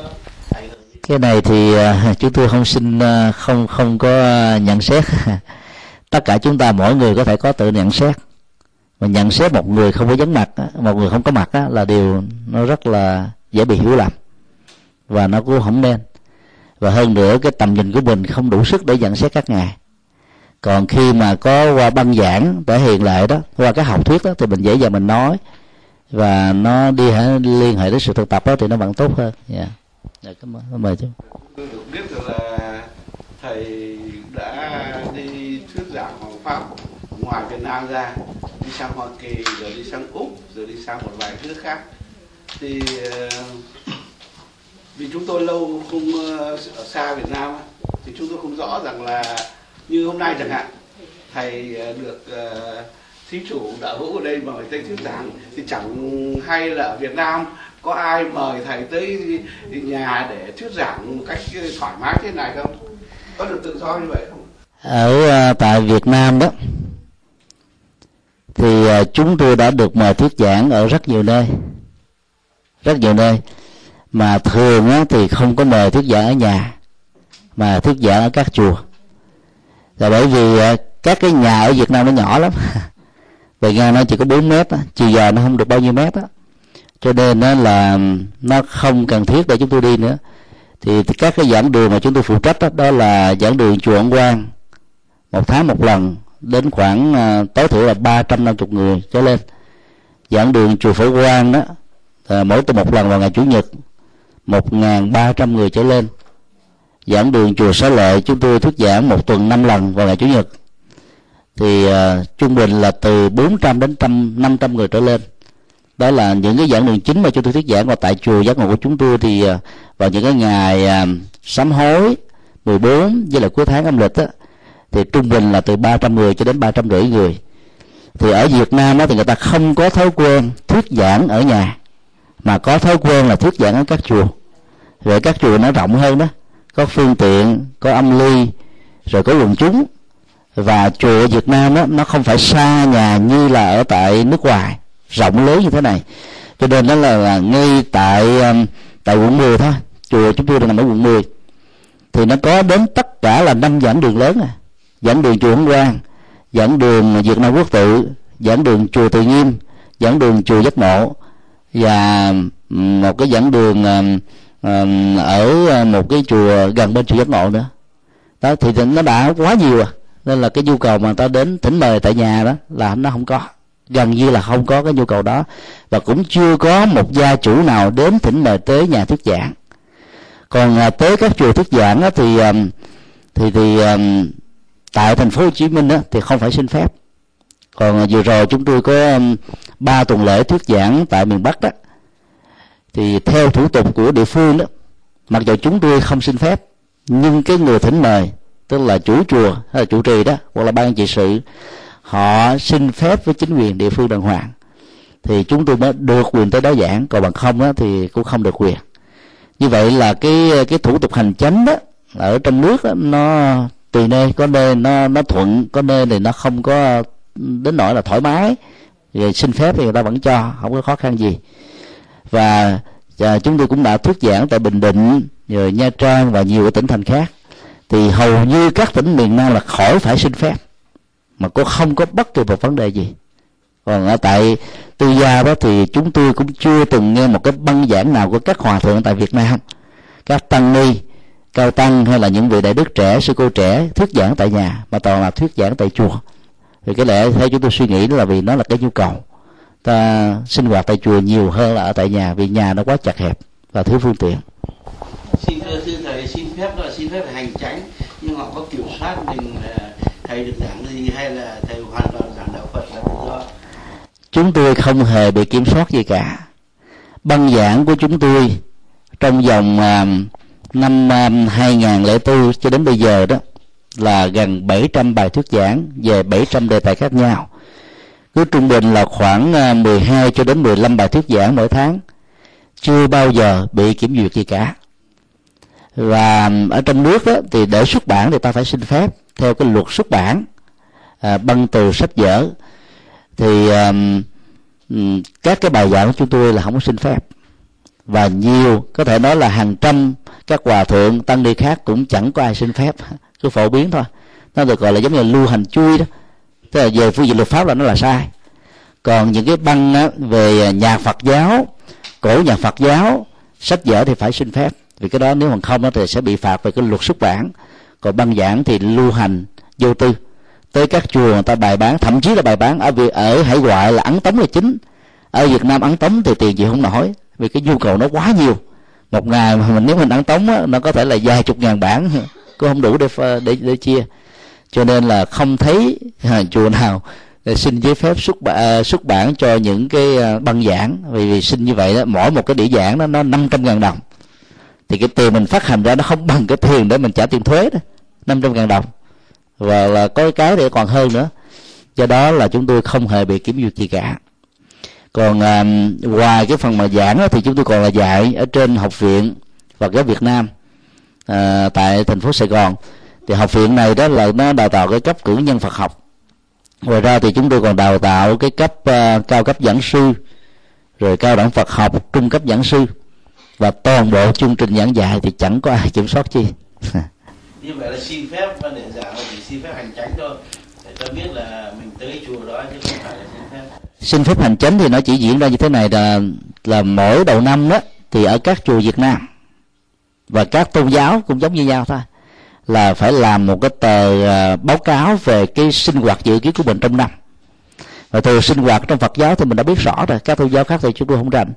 cái này thì à, chúng tôi không xin à, không không có à, nhận xét. Tất cả chúng ta mỗi người có thể có tự nhận xét. Mà nhận xét một người không có vấn mặt một người không có mặt là điều nó rất là dễ bị hiểu lầm. Và nó cũng không nên. Và hơn nữa, cái tầm nhìn của mình không đủ sức để nhận xét các ngài. Còn khi mà có qua băng giảng thể hiện lại đó, qua cái học thuyết đó, thì mình dễ dàng mình nói. Và nó đi liên hệ đến sự thực tập đó thì nó vẫn tốt hơn. Yeah dạ cảm ơn. Mời chú tôi được biết là thầy đã đi thuyết giảng hoàng pháp ngoài việt nam ra, đi sang hoa kỳ, rồi đi sang úc, rồi đi sang một vài nước khác. Thì ờ, vì chúng tôi lâu không ờ, ở xa việt nam thì chúng tôi không rõ rằng là như hôm nay chẳng hạn, thầy ờ, được thí chủ đạo hữu ở đây mời thầy thuyết giảng thì chẳng hay là ở việt nam có ai mời thầy tới nhà để thuyết giảng một cách thoải mái thế này không? Có được tự do như vậy không? Ở à, tại việt nam đó thì à, chúng tôi đã được mời thuyết giảng ở rất nhiều nơi rất nhiều nơi. Mà thường á, thì không có mời thuyết giảng ở nhà mà thuyết giảng ở các chùa. Là bởi vì à, các cái nhà ở Việt Nam nó nhỏ lắm. Bề ngang nó chỉ có 4 mét chiều dài nó không được bao nhiêu mét á cho nên đó là nó không cần thiết để chúng tôi đi nữa. Thì các cái giảng đường mà chúng tôi phụ trách đó, đó là giảng đường chùa Ấn Quang. Một tháng một lần đến khoảng uh, tối thiểu là ba trăm năm chục người trở lên. Giảng đường chùa Phổ Quang đó à, mỗi tuần một lần vào ngày chủ nhật một ngàn ba trăm người trở lên. Giảng đường chùa Xá Lợi chúng tôi thuyết giảng một tuần năm lần vào ngày chủ nhật. Thì uh, trung bình là từ 400 đến trăm năm trăm người trở lên đó là những cái giảng đường chính mà chúng tôi thuyết giảng. Và tại chùa giác ngộ của chúng tôi thì à, vào những cái ngày à, sám hối 14 với là cuối tháng âm lịch á, thì trung bình là từ 300 người cho đến ba trăm rưỡi người. Thì ở Việt Nam đó thì người ta không có thói quen thuyết giảng ở nhà mà có thói quen là thuyết giảng ở các chùa. Rồi các chùa nó rộng hơn đó có phương tiện có âm ly rồi có quần chúng. Và chùa ở Việt Nam đó nó không phải xa nhà như là ở tại nước ngoài rộng lớn như thế này. Cho nên nó là, là ngay tại um, tại quận 10 thôi. Chùa chúng tôi đang nằm ở quận 10 thì nó có đến tất cả là năm giảng đường lớn à. Giảng đường chùa Hồng Quang giảng đường Việt Nam Quốc tự giảng đường chùa Từ Nghiêm giảng đường chùa Giác Ngộ và um, một cái giảng đường um, ở uh, một cái chùa gần bên chùa Giác Ngộ nữa. Đó thì nó đã quá nhiều à. Nên là cái nhu cầu mà ta đến thỉnh mời tại nhà đó là nó không có gần như là không có cái nhu cầu đó. Và cũng chưa có một gia chủ nào đến thỉnh mời tới nhà thuyết giảng. Còn à, tới các chùa thuyết giảng đó thì thì thì tại thành phố Hồ Chí Minh đó, thì không phải xin phép. Còn à, vừa rồi chúng tôi có ba tuần lễ thuyết giảng tại miền Bắc đó thì theo thủ tục của địa phương đó mặc dù chúng tôi không xin phép nhưng cái người thỉnh mời tức là chủ chùa hay là chủ trì đó hoặc là ban trị sự họ xin phép với chính quyền địa phương đàng hoàng. Thì chúng tôi mới được quyền tới đó giảng. Còn bằng không đó thì cũng không được quyền. Như vậy là cái cái thủ tục hành chánh đó ở trong nước đó, nó tùy nơi có nơi nó nó thuận có nơi thì nó không có đến nỗi là thoải mái. Rồi xin phép thì người ta vẫn cho không có khó khăn gì. Và, à, chúng tôi cũng đã thuyết giảng tại bình định rồi nha trang và nhiều tỉnh thành khác. Thì hầu như các tỉnh miền nam là khỏi phải xin phép mà cô không có bất kỳ một vấn đề gì. Còn ở tại tư gia đó thì chúng tôi cũng chưa từng nghe một cái băng giảng nào của các hòa thượng tại việt nam. Các tăng ni, cao tăng hay là những vị đại đức trẻ, sư cô trẻ thuyết giảng tại nhà, mà toàn là thuyết giảng tại chùa. Thì cái lẽ theo chúng tôi suy nghĩ đó là vì nó là cái nhu cầu. Ta sinh hoạt tại chùa nhiều hơn là ở tại nhà vì nhà nó quá chặt hẹp và thiếu phương tiện. Xin thưa sư thầy, xin phép là xin phép hành tránh nhưng họ có kiểm soát mình à, thầy được đảng gì hay là thầy hoàn toàn giảng đạo phật là tự do? Chúng tôi không hề bị kiểm soát gì cả. Băng giảng của chúng tôi trong vòng uh, năm à, 2004 cho đến bây giờ đó là gần 700 bài thuyết giảng về 700 đề tài khác nhau. Cứ trung bình là khoảng à, 12 cho đến 15 bài thuyết giảng mỗi tháng. Chưa bao giờ bị kiểm duyệt gì cả. Và ở trong nước đó, thì để xuất bản thì ta phải xin phép theo cái luật xuất bản à, băng từ sách vở thì à, các cái bài giảng của chúng tôi là không có xin phép. Và nhiều có thể nói là hàng trăm các hòa thượng tăng ni khác cũng chẳng có ai xin phép cứ phổ biến thôi. Nó được gọi là giống như lưu hành chui đó. Tức là về phương diện luật pháp là nó là sai. Còn những cái băng á, về nhà phật giáo cổ nhà phật giáo sách vở thì phải xin phép. Vì cái đó nếu mà không đó thì sẽ bị phạt về cái luật xuất bản còn băng giảng thì lưu hành vô tư. Tới các chùa người ta bài bán thậm chí là bài bán ở việc ở hải ngoại là ấn tống là chính. Ở việt nam ấn tống thì tiền gì không nổi vì cái nhu cầu nó quá nhiều. Một ngày mà mình nếu mình ấn tống á, nó có thể là vài chục ngàn bản cũng không đủ để để để chia. Cho nên là không thấy à, chùa nào xin giấy phép xuất bản, à, xuất bản cho những cái à, băng giảng. Vì, vì xin như vậy đó mỗi một cái đĩa giảng đó nó năm trăm ngàn đồng thì cái tiền mình phát hành ra nó không bằng cái tiền để mình trả tiền thuế đó năm trăm ngàn đồng. Và là có cái để còn hơn nữa. Do đó là chúng tôi không hề bị kiểm duyệt gì cả. Còn à, ngoài cái phần mà giảng đó, thì chúng tôi còn là dạy ở trên học viện Phật giáo Việt Nam à, tại thành phố Sài Gòn. Thì học viện này đó là nó đào tạo cái cấp cử nhân Phật học. Ngoài ra thì chúng tôi còn đào tạo cái cấp uh, cao cấp giảng sư rồi cao đẳng Phật học trung cấp giảng sư và toàn bộ chương trình giảng dạy thì chẳng có ai kiểm soát chi. Như vậy là xin phép để giảng là chỉ xin phép hành tránh thôi. Để cho biết là mình tới chùa đó chứ không phải là xin phép. Xin phép hành chánh thì nó chỉ diễn ra như thế này là là mỗi đầu năm đó thì ở các chùa Việt Nam và các tôn giáo cũng giống như nhau thôi là phải làm một cái tờ à, báo cáo về cái sinh hoạt dự kiến của mình trong năm và từ sinh hoạt trong Phật giáo thì mình đã biết rõ rồi các tôn giáo khác thì chúng tôi không rành.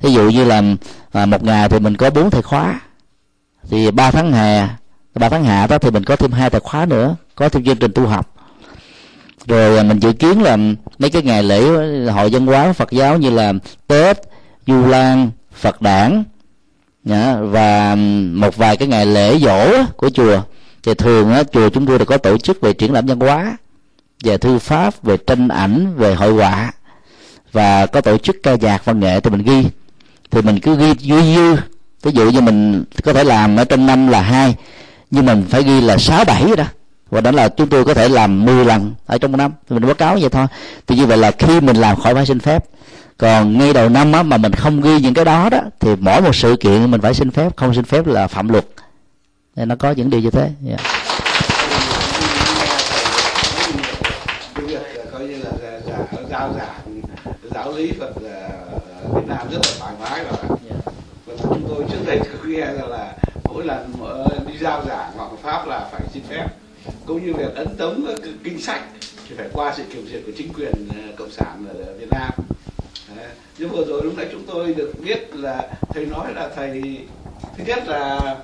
Ví dụ như là à, một ngày thì mình có bốn thầy khóa. Thì ba tháng hè ba tháng hạ đó thì mình có thêm hai thầy khóa nữa có thêm chương trình tu học. Rồi à, mình dự kiến là mấy cái ngày lễ à, hội dân hóa Phật giáo như là Tết, Du Lan, Phật đản và một vài cái ngày lễ dỗ của chùa. Thì thường á, chùa chúng tôi đã có tổ chức về triển lãm văn hóa về thư pháp về tranh ảnh về hội họa và có tổ chức ca nhạc văn nghệ thì mình ghi. Thì mình cứ ghi dư dư ví dụ như mình có thể làm ở trong năm là hai nhưng mình phải ghi là sáu bảy đó. Và đó là chúng tôi có thể làm 10 lần ở trong một năm thì mình báo cáo vậy thôi. Thì như vậy là khi mình làm khỏi phải xin phép. Còn ngay đầu năm á, mà mình không ghi những cái đó đó thì mỗi một sự kiện mình phải xin phép không xin phép là phạm luật. Nên nó có những điều như thế yeah. giáo giảng giáo lý Phật Việt Nam rất là thoải mái và và chúng tôi trước đây nghe là, là mỗi lần đi giao giảng hoặc pháp là phải xin phép. Cũng như việc ấn tống kinh sách thì phải qua sự kiểm duyệt của chính quyền cộng sản ở Việt Nam. Nhưng vừa rồi lúc nãy chúng tôi được biết là thầy nói là thầy thứ nhất là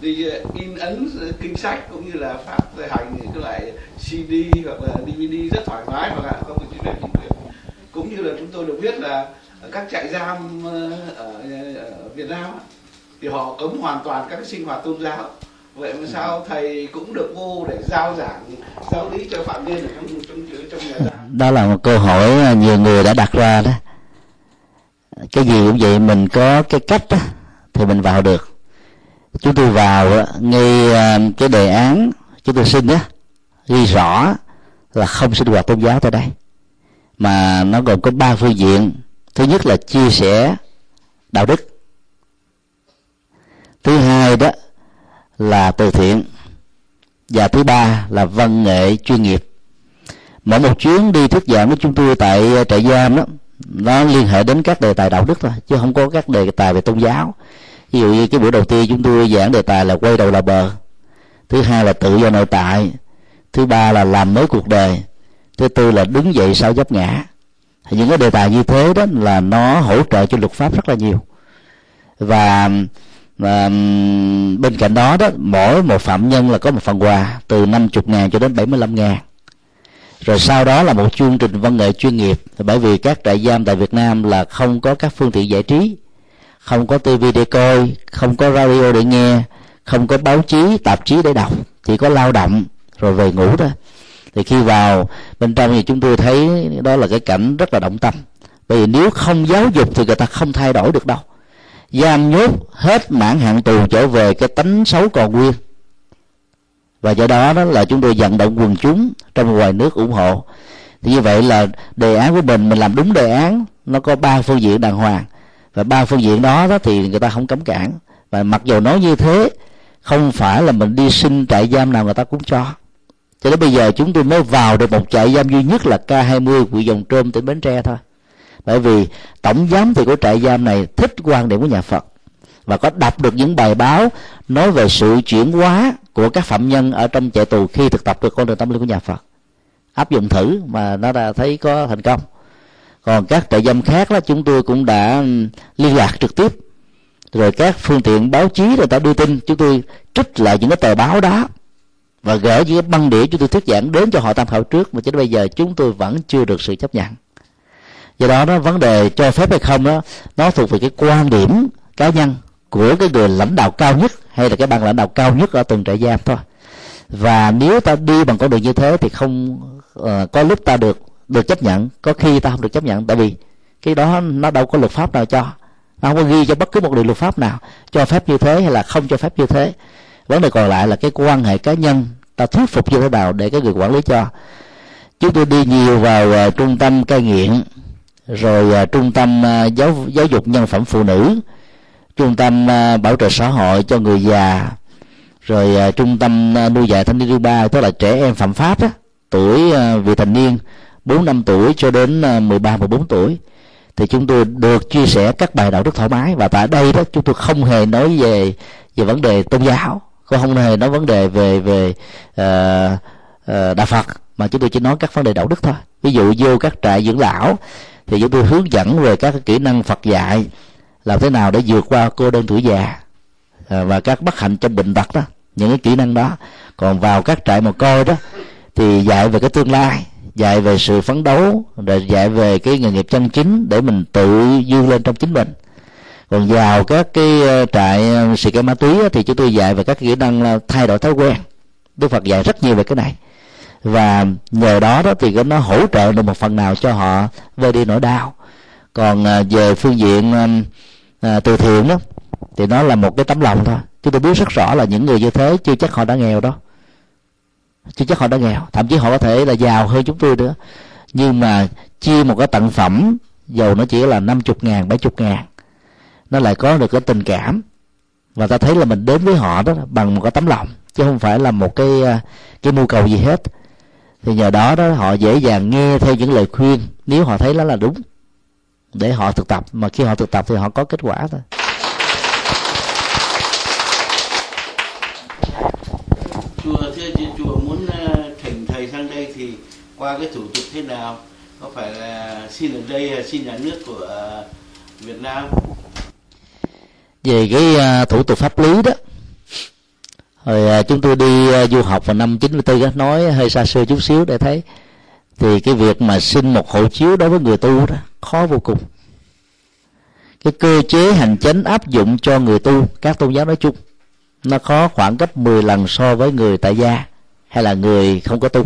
đi in ấn kinh sách cũng như là phát hành những cái loại CD hoặc là DVD rất thoải mái và không phải chính chính quyền cũng như là chúng tôi được biết là các trại giam ờ, ở, ở Việt Nam thì họ cấm hoàn toàn các sinh hoạt tôn giáo. Vậy mà sao thầy cũng được vô để giao giảng giáo lý cho phạm nhân ở trong trong trong nhà giam? Đó là một câu hỏi nhiều người đã đặt ra đó. Cái gì cũng vậy mình có cái cách đó, thì mình vào được. Chúng tôi vào ngay à, cái đề án chúng tôi xin á ghi rõ là không sinh hoạt tôn giáo tại đây mà nó gồm có ba phương diện. Thứ nhất là chia sẻ đạo đức. Thứ hai đó là từ thiện. Và thứ ba là văn nghệ chuyên nghiệp. Mỗi một chuyến đi thuyết giảng của chúng tôi tại ờ, trại giam đó, nó liên hệ đến các đề tài đạo đức thôi, chứ không có các đề tài về tôn giáo. Ví dụ như cái buổi đầu tiên chúng tôi giảng đề tài là quay đầu là bờ. Thứ hai là tự do nội tại. Thứ ba là làm mới cuộc đời thứ tư là đứng dậy sau dấp ngã. Những cái đề tài như thế đó là nó hỗ trợ cho luật pháp rất là nhiều. Và và, bên cạnh đó đó, mỗi một phạm nhân là có một phần quà, từ 50 ngàn cho đến 75 ngàn. Rồi sau đó là một chương trình văn nghệ chuyên nghiệp, bởi vì các trại giam tại Việt Nam là không có các phương tiện giải trí, không có tivi để coi, không có radio để nghe, không có báo chí, tạp chí để đọc, chỉ có lao động, rồi về ngủ thôi thì khi vào bên trong thì chúng tôi thấy đó là cái cảnh rất là động tâm. Bởi vì nếu không giáo dục thì người ta không thay đổi được đâu. Giam nhốt hết mãn hạn tù trở về cái tánh xấu còn nguyên. Và do đó đó là chúng tôi vận động quần chúng trong ngoài nước ủng hộ. Thì như vậy là đề án của mình mình làm đúng đề án nó có ba phương diện đàng hoàng. Và ba phương diện đó, đó thì người ta không cấm cản. Và mặc dù nói như thế không phải là mình đi xin trại giam nào người ta cũng cho cho đến bây giờ chúng tôi mới vào được một trại giam duy nhất là K20 của Dòng Trôm, tỉnh Bến Tre thôi. Bởi vì tổng giám thị của trại giam này thích quan điểm của nhà Phật và có đọc được những bài báo nói về sự chuyển hóa của các phạm nhân ở trong trại tù khi thực tập được con đường tâm linh của nhà Phật. Áp dụng thử mà nó đã thấy có thành công. Còn các trại giam khác đó, chúng tôi cũng đã ừ, liên lạc trực tiếp. Rồi các phương tiện báo chí rồi ta đưa tin, chúng tôi trích lại những cái tờ báo đó và gỡ những cái băng đĩa chúng tôi thuyết giảng đến cho họ tham khảo trước mà cho đến bây giờ chúng tôi vẫn chưa được sự chấp nhận. Do đó đó vấn đề cho phép hay không đó nó thuộc về cái quan điểm cá nhân của cái người lãnh đạo cao nhất hay là cái ban lãnh đạo cao nhất ở từng trại giam thôi. Và nếu ta đi bằng con đường như thế thì không uh, có lúc ta được được chấp nhận có khi ta không được chấp nhận tại vì cái đó nó đâu có luật pháp nào cho. Nó không có ghi cho bất cứ một điều luật pháp nào cho phép như thế hay là không cho phép như thế vấn đề còn lại là cái quan hệ cá nhân ta thuyết phục như thế nào để cái người quản lý cho? Chúng tôi đi nhiều vào uh, trung tâm cai nghiện rồi uh, trung tâm uh, giáo giáo dục nhân phẩm phụ nữ trung tâm uh, bảo trợ xã hội cho người già rồi uh, trung tâm uh, nuôi dạy thanh niên thứ ba tức là trẻ em phạm pháp á tuổi uh, vị thành niên 4 năm tuổi cho đến uh, 13 14 tuổi. Thì chúng tôi được chia sẻ các bài đạo đức thoải mái và tại đây đó chúng tôi không hề nói về về vấn đề tôn giáo không hề nói vấn đề về về uh, uh, đạo Phật mà chúng tôi chỉ nói các vấn đề đạo đức thôi. Ví dụ vô các trại dưỡng lão thì chúng tôi hướng dẫn về các kỹ năng Phật dạy làm thế nào để vượt qua cô đơn tuổi già uh, và các bất hạnh trong bệnh tật đó những cái kỹ năng đó. Còn vào các trại mồ côi đó thì dạy về cái tương lai dạy về sự phấn đấu rồi dạy về cái nghề nghiệp chân chính để mình tự dương lên trong chính mình còn vào các cái ờ, trại ờ, xì cái ma túy thì chúng tôi dạy về các kỹ năng ờ, thay đổi thói quen. Đức phật dạy rất nhiều về cái này. Và nhờ đó đó thì nó hỗ trợ được một phần nào cho họ vơi đi nỗi đau. Còn về phương diện từ thiện đó, thì nó là một cái tấm lòng thôi. Chúng tôi biết rất rõ là những người như thế chưa chắc họ đã nghèo đó chưa chắc họ đã nghèo. Thậm chí họ có thể là giàu hơn chúng tôi nữa. Nhưng mà chia một cái tặng phẩm, dầu nó chỉ là năm chục ngàn, bảy chục ngàn nó lại có được cái tình cảm. Và ta thấy là mình đến với họ đó bằng một cái tấm lòng, chứ không phải là một cái à, cái mưu cầu gì hết. Thì nhờ đó đó, họ dễ dàng nghe theo những lời khuyên, nếu họ thấy đó là đúng, để họ thực tập. Mà khi họ thực tập thì họ có kết quả thôi. Chùa, thưa chị, chùa muốn à, thỉnh thầy sang đây thì qua cái thủ tục thế nào? Có phải là xin ở đây à, xin nhà nước của Việt Nam? Về cái uh, thủ tục pháp lý đó. Rồi uh, à, chúng tôi đi uh, du học vào năm 94 đó, nói hơi xa xưa chút xíu để thấy. Thì cái việc mà xin một hộ chiếu đối với người tu đó khó vô cùng. Cái cơ chế hành chính áp dụng cho người tu các tôn giáo nói chung nó khó khoảng gấp 10 lần so với người tại gia hay là người không có tu.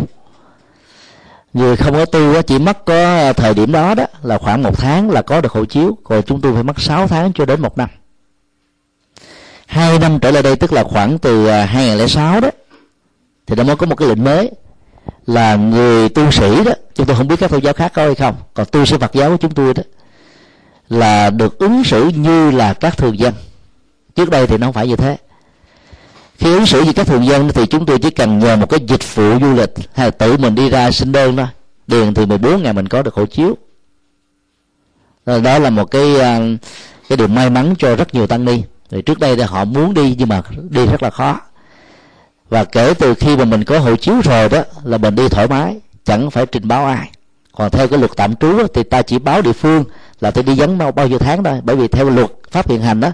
Người không có tu chỉ mất có thời điểm đó đó là khoảng một tháng là có được hộ chiếu còn chúng tôi phải mất 6 tháng cho đến một năm hai năm trở lại đây, tức là khoảng từ à, 2006 đó, thì nó mới có một cái lệnh mới là người tu sĩ đó, chúng tôi không biết các tôn giáo khác có hay không, còn tu sĩ Phật giáo của chúng tôi đó, là được ứng xử như là các thường dân. Trước đây thì nó không phải như thế. Khi ứng xử như các thường dân thì chúng tôi chỉ cần nhờ một cái dịch vụ du lịch, hay là tự mình đi ra xin đơn thôi điền thì 14 ngày mình có được hộ chiếu. Đó là một cái à, cái điều may mắn cho rất nhiều tăng ni thì trước đây thì họ muốn đi nhưng mà đi rất là khó. Và kể từ khi mà mình có hộ chiếu rồi đó là mình đi thoải mái chẳng phải trình báo ai. Còn theo cái luật tạm trú thì ta chỉ báo địa phương là tôi đi vắng bao, bao nhiêu tháng thôi. Bởi vì theo luật pháp hiện hành đó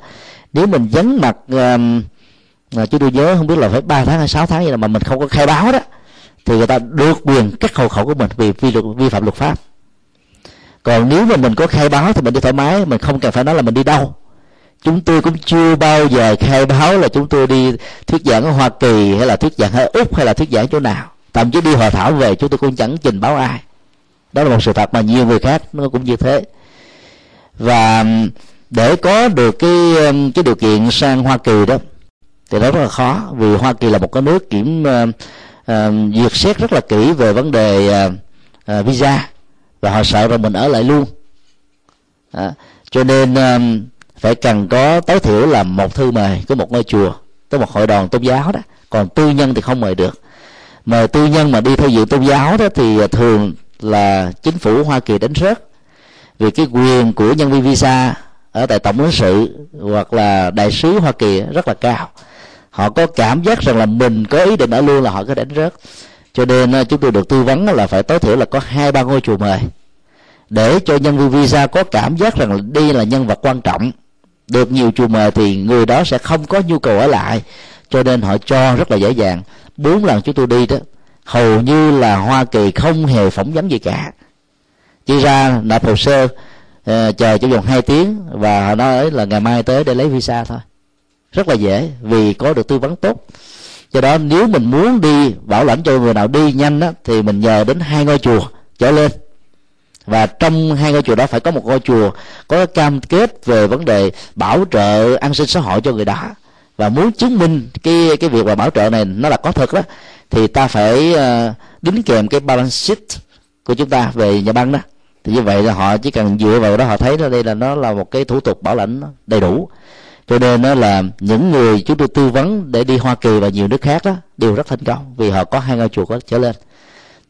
nếu mình vắng mặt uh, chú tôi nhớ không biết là phải 3 tháng hay 6 tháng gì là mà mình không có khai báo đó thì người ta được quyền cắt hộ khẩu của mình vì vi, luật, vi phạm luật pháp. Còn nếu mà mình có khai báo thì mình đi thoải mái mình không cần phải nói là mình đi đâu chúng tôi cũng chưa bao giờ khai báo là chúng tôi đi thuyết giảng ở Hoa Kỳ hay là thuyết giảng ở Úc hay là thuyết giảng chỗ nào. Thậm chí đi hội thảo về chúng tôi cũng chẳng trình báo ai. Đó là một sự thật mà nhiều người khác nó cũng như thế. Và để có được cái cái điều kiện sang Hoa Kỳ đó thì đó rất là khó vì Hoa Kỳ là một cái nước kiểm uh, uh, duyệt xét rất là kỹ về vấn đề uh, uh, visa và họ sợ rằng mình ở lại luôn. À, cho nên uh, phải cần có tối thiểu là một thư mời của một ngôi chùa tới một hội đoàn tôn giáo đó? Còn tư nhân thì không mời được. Mời tư nhân mà đi theo dự tôn giáo đó thì thường là chính phủ hoa kỳ đánh rớt. Vì cái quyền của nhân viên visa ở tại tổng lãnh sự hoặc là đại sứ hoa kỳ rất là cao. Họ có cảm giác rằng là mình có ý định ở luôn là họ có đánh rớt. Cho nên ờ, chúng tôi được tư vấn là phải tối thiểu là có hai, ba ngôi chùa mời. Để cho nhân viên visa có cảm giác rằng là đây là nhân vật quan trọng được nhiều chùa mời thì người đó sẽ không có nhu cầu ở lại. Cho nên họ cho rất là dễ dàng. Bốn lần chúng tôi đi đó hầu như là hoa kỳ không hề phỏng vấn gì cả. Chỉ ra nộp hồ sơ uh, chờ trong vòng 2 tiếng và họ nói là ngày mai tới để lấy visa thôi. Rất là dễ vì có được tư vấn tốt. Do đó nếu mình muốn đi bảo lãnh cho người nào đi nhanh đó, thì mình nhờ đến hai ngôi chùa trở lên và trong hai ngôi chùa đó phải có một ngôi chùa có cam kết về vấn đề bảo trợ an sinh xã hội cho người đó và muốn chứng minh cái cái việc mà bảo trợ này nó là có thật đó, thì ta phải ờ, đính kèm cái balance sheet của chúng ta về nhà băng đó. Thì như vậy là họ chỉ cần dựa vào đó họ thấy là đây là, nó là một cái thủ tục bảo lãnh đầy đủ. Cho nên nó là những người chúng tôi tư vấn để đi Hoa Kỳ và nhiều nước khác đó, đều rất thành công vì họ có hai ngôi chùa có trở lên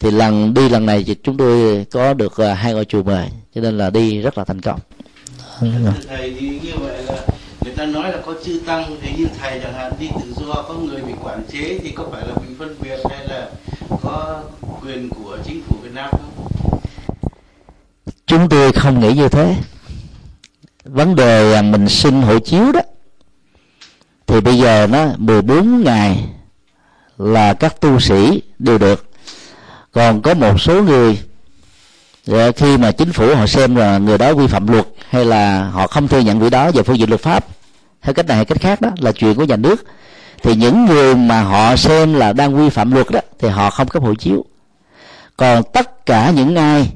thì lần đi lần này thì chúng tôi có được à, hai ngôi chùa mời cho nên là đi rất là thành công thầy thì như vậy là người ta nói là có chư tăng thì như thầy chẳng hạn đi tự do có người bị quản chế thì có phải là bị phân biệt hay là có quyền của chính phủ Việt Nam không? Chúng tôi không nghĩ như thế. Vấn đề mình xin hộ chiếu đó thì bây giờ nó 14 ngày là các tu sĩ đều được còn có một số người dạ, khi mà chính phủ họ xem là người đó vi phạm luật hay là họ không thừa nhận việc đó về phương diện luật pháp hay cách này hay cách khác đó, là chuyện của nhà nước, thì những người mà họ xem là đang vi phạm luật đó, thì họ không cấp hộ chiếu. Còn tất cả những ai